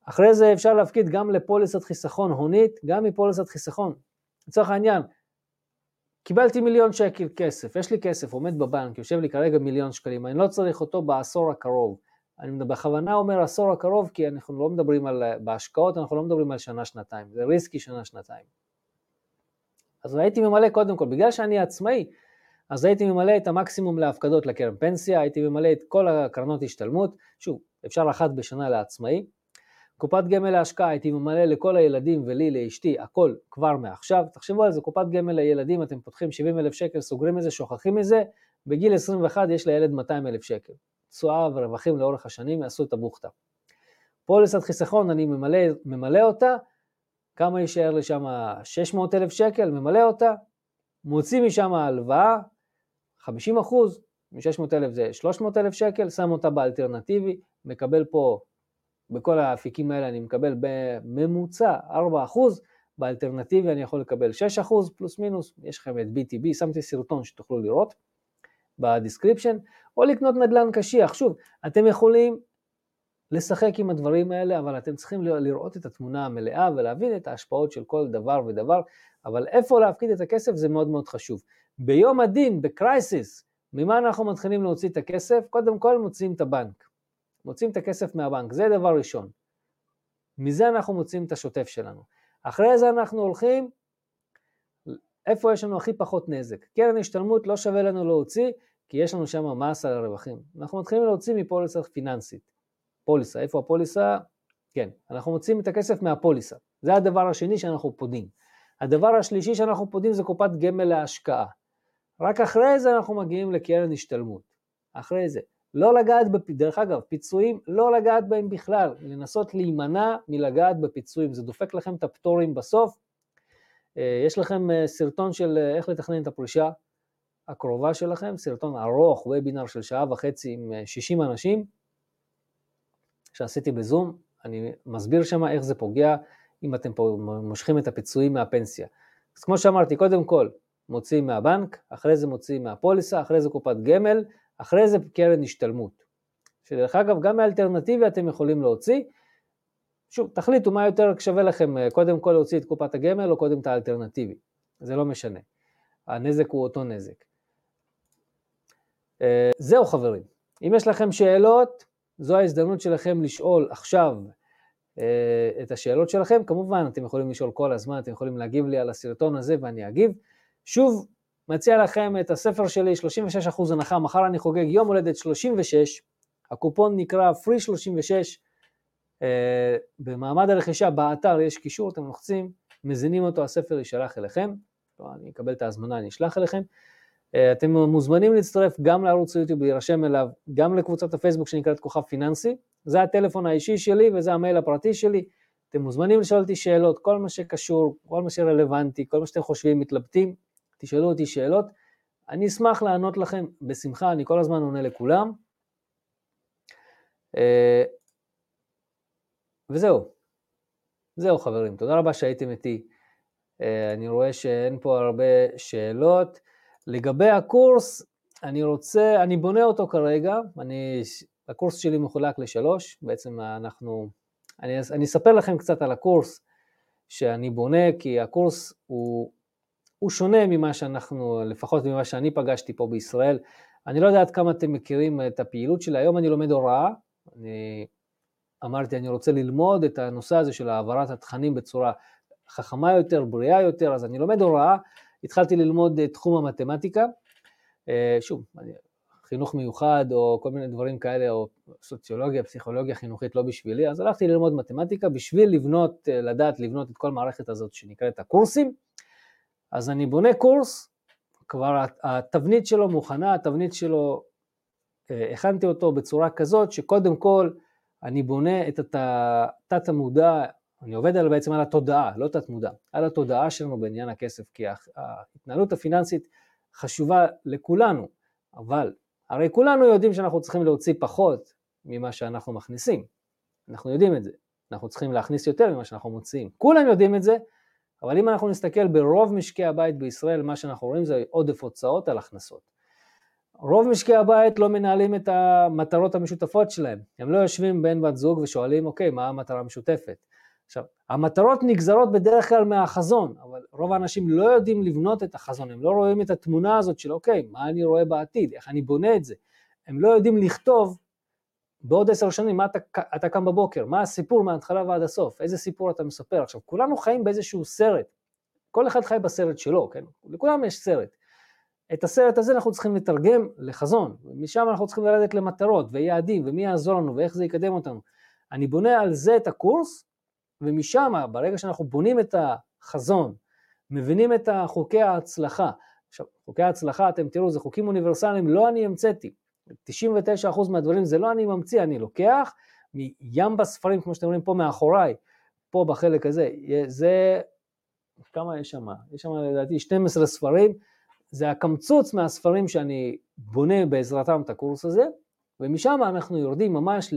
אחרי זה אפשר להפקיד גם לפוליסת חיסכון הונית, גם מפוליסת חיסכון. לצורך העניין, קיבלתי מיליון שקל כסף, יש לי כסף, עומד בבנק, יושב לי כרגע מיליון שקלים, אני לא צריך אותו בעשור הקרוב. אני בכוונה אומר עשור הקרוב, כי אנחנו לא מדברים על, בהשקעות, אנחנו לא מדברים על שנה-שנתיים, זה ריסקי שנה-שנתיים. אז הייתי ממלא קודם כל, בגלל שאני עצמאי, אז הייתי ממלא את המקסימום להפקדות לקרן פנסיה, הייתי ממלא את כל הקרנות השתלמות, שוב, אפשר אחת בשנה לעצמאי. קופת גמל להשקעה הייתי ממלא לכל הילדים ולי, לאשתי, הכל כבר מעכשיו. תחשבו על זה, קופת גמל לילדים, אתם פותחים 70 אלף שקל, סוגרים את זה, שוכחים מזה, בגיל 21 יש לילד 200 אלף שקל. תשואה ורווחים לאורך השנים יעשו את הבוכטה. פוליסת חיסכון, אני ממלא, ממלא אותה, כמה יישאר לי שם? 600 אלף שקל, ממלא אותה, מוציא משם הלוואה, 50 אחוז, מ-600 אלף זה 300 אלף שקל, שם אותה באלטרנטיבי, מקבל פה, בכל האפיקים האלה אני מקבל בממוצע 4 אחוז, באלטרנטיבי אני יכול לקבל 6 אחוז פלוס מינוס, יש לכם את BTB, שמתי סרטון שתוכלו לראות ב description, או לקנות נדל"ן קשיח, שוב, אתם יכולים לשחק עם הדברים האלה, אבל אתם צריכים לראות את התמונה המלאה ולהבין את ההשפעות של כל דבר ודבר, אבל איפה להפקיד את הכסף זה מאוד מאוד חשוב. ביום הדין, בקרייסיס, ממה אנחנו מתחילים להוציא את הכסף? קודם כל מוציאים את הבנק. מוציאים את הכסף מהבנק, זה דבר ראשון. מזה אנחנו מוציאים את השוטף שלנו. אחרי זה אנחנו הולכים, איפה יש לנו הכי פחות נזק? קרן השתלמות לא שווה לנו להוציא, כי יש לנו שם מס על הרווחים. אנחנו מתחילים להוציא מפוליסה פיננסית. פוליסה, איפה הפוליסה? כן, אנחנו מוציאים את הכסף מהפוליסה. זה הדבר השני שאנחנו פודים. הדבר השלישי שאנחנו פודים זה קופת גמל להשקעה. רק אחרי זה אנחנו מגיעים לקרן השתלמות. אחרי זה. לא לגעת, בפ... דרך אגב, פיצויים, לא לגעת בהם בכלל, לנסות להימנע מלגעת בפיצויים, זה דופק לכם את הפטורים בסוף. אה, יש לכם אה, סרטון של אה, איך לתכנן את הפרישה הקרובה שלכם, סרטון ארוך, וובינר של שעה וחצי עם 60 אנשים, שעשיתי בזום, אני מסביר שם איך זה פוגע אם אתם פה מושכים את הפיצויים מהפנסיה. אז כמו שאמרתי, קודם כל מוציאים מהבנק, אחרי זה מוציאים מהפוליסה, אחרי זה קופת גמל, אחרי זה קרן השתלמות. שדרך אגב, גם מאלטרנטיבי אתם יכולים להוציא. שוב, תחליטו מה יותר שווה לכם, קודם כל להוציא את קופת הגמל או קודם את האלטרנטיבי. זה לא משנה. הנזק הוא אותו נזק. אה, זהו חברים. אם יש לכם שאלות, זו ההזדמנות שלכם לשאול עכשיו אה, את השאלות שלכם. כמובן, אתם יכולים לשאול כל הזמן, אתם יכולים להגיב לי על הסרטון הזה ואני אגיב. שוב, מציע לכם את הספר שלי, 36% הנחה, מחר אני חוגג יום הולדת 36, הקופון נקרא free 36, אה, במעמד הרכישה באתר יש קישור, אתם לוחצים, מזינים אותו, הספר יישלח אליכם, לא, אני אקבל את ההזמנה, אני אשלח אליכם. אה, אתם מוזמנים להצטרף גם לערוץ היוטיוב, להירשם אליו, גם לקבוצת הפייסבוק שנקראת כוכב פיננסי, זה הטלפון האישי שלי וזה המייל הפרטי שלי. אתם מוזמנים לשאול אותי שאלות, כל מה שקשור, כל מה שרלוונטי, כל מה שאתם חושבים, מתלבטים, תשאלו אותי שאלות. אני אשמח לענות לכם בשמחה, אני כל הזמן עונה לכולם. אה, וזהו. זהו חברים, תודה רבה שהייתם איתי. אה, אני רואה שאין פה הרבה שאלות. לגבי הקורס, אני רוצה, אני בונה אותו כרגע, אני, הקורס שלי מחולק לשלוש, בעצם אנחנו, אני, אני אספר לכם קצת על הקורס שאני בונה, כי הקורס הוא, הוא שונה ממה שאנחנו, לפחות ממה שאני פגשתי פה בישראל. אני לא יודע עד כמה אתם מכירים את הפעילות שלי, היום אני לומד הוראה, אני אמרתי אני רוצה ללמוד את הנושא הזה של העברת התכנים בצורה חכמה יותר, בריאה יותר, אז אני לומד הוראה, התחלתי ללמוד את תחום המתמטיקה, אה, שוב, חינוך מיוחד או כל מיני דברים כאלה, או סוציולוגיה, פסיכולוגיה חינוכית לא בשבילי, אז הלכתי ללמוד מתמטיקה בשביל לבנות, אה, לדעת לבנות את כל המערכת הזאת שנקראת הקורסים. אז אני בונה קורס, כבר התבנית שלו מוכנה, התבנית שלו, אה, הכנתי אותו בצורה כזאת שקודם כל אני בונה את התת המודע אני עובד על, בעצם על התודעה, לא תת מודע, על התודעה שלנו בעניין הכסף, כי ההתנהלות הפיננסית חשובה לכולנו, אבל הרי כולנו יודעים שאנחנו צריכים להוציא פחות ממה שאנחנו מכניסים, אנחנו יודעים את זה, אנחנו צריכים להכניס יותר ממה שאנחנו מוציאים, כולם יודעים את זה, אבל אם אנחנו נסתכל ברוב משקי הבית בישראל, מה שאנחנו רואים זה עודף הוצאות על הכנסות. רוב משקי הבית לא מנהלים את המטרות המשותפות שלהם, הם לא יושבים בן בת זוג ושואלים, אוקיי, מה המטרה המשותפת? עכשיו, המטרות נגזרות בדרך כלל מהחזון, אבל רוב האנשים לא יודעים לבנות את החזון, הם לא רואים את התמונה הזאת של אוקיי, מה אני רואה בעתיד, איך אני בונה את זה. הם לא יודעים לכתוב בעוד עשר שנים מה אתה, אתה קם בבוקר, מה הסיפור מההתחלה ועד הסוף, איזה סיפור אתה מספר. עכשיו, כולנו חיים באיזשהו סרט, כל אחד חי בסרט שלו, כן? לכולם יש סרט. את הסרט הזה אנחנו צריכים לתרגם לחזון, ומשם אנחנו צריכים לרדת למטרות ויעדים ומי יעזור לנו ואיך זה יקדם אותנו. אני בונה על זה את הקורס, ומשם, ברגע שאנחנו בונים את החזון, מבינים את חוקי ההצלחה, עכשיו, חוקי ההצלחה, אתם תראו, זה חוקים אוניברסליים, לא אני המצאתי. 99% מהדברים זה לא אני ממציא, אני לוקח מים בספרים, כמו שאתם רואים פה מאחוריי, פה בחלק הזה, זה, כמה יש שם? יש שם לדעתי 12 ספרים, זה הקמצוץ מהספרים שאני בונה בעזרתם את הקורס הזה, ומשם אנחנו יורדים ממש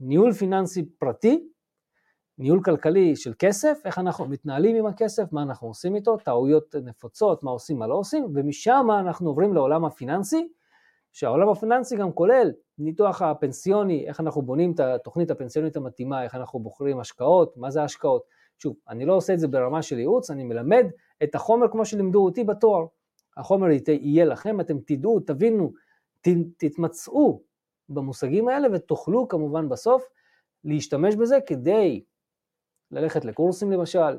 לניהול פיננסי פרטי, ניהול כלכלי של כסף, איך אנחנו מתנהלים עם הכסף, מה אנחנו עושים איתו, טעויות נפוצות, מה עושים, מה לא עושים, ומשם אנחנו עוברים לעולם הפיננסי, שהעולם הפיננסי גם כולל ניתוח הפנסיוני, איך אנחנו בונים את התוכנית הפנסיונית המתאימה, איך אנחנו בוחרים השקעות, מה זה השקעות. שוב, אני לא עושה את זה ברמה של ייעוץ, אני מלמד את החומר כמו שלימדו אותי בתואר. החומר יהיה לכם, אתם תדעו, תבינו, ת, תתמצאו במושגים האלה ותוכלו כמובן בסוף להשתמש בזה כדי ללכת לקורסים למשל,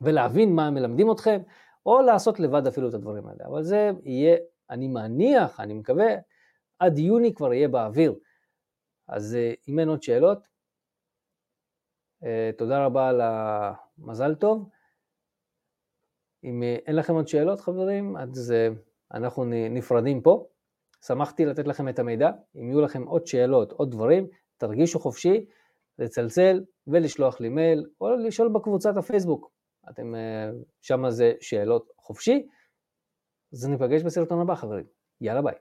ולהבין מה מלמדים אתכם, או לעשות לבד אפילו את הדברים האלה. אבל זה יהיה, אני מניח, אני מקווה, עד יוני כבר יהיה באוויר. אז אה, אם אין עוד שאלות, אה, תודה רבה על המזל טוב. אם אה, אין לכם עוד שאלות חברים, אז אנחנו נפרדים פה. שמחתי לתת לכם את המידע. אם יהיו לכם עוד שאלות, עוד דברים, תרגישו חופשי לצלצל ולשלוח לי מייל, או לשאול בקבוצת הפייסבוק. אתם, שם זה שאלות חופשי. אז ניפגש בסרטון הבא חברים. יאללה ביי.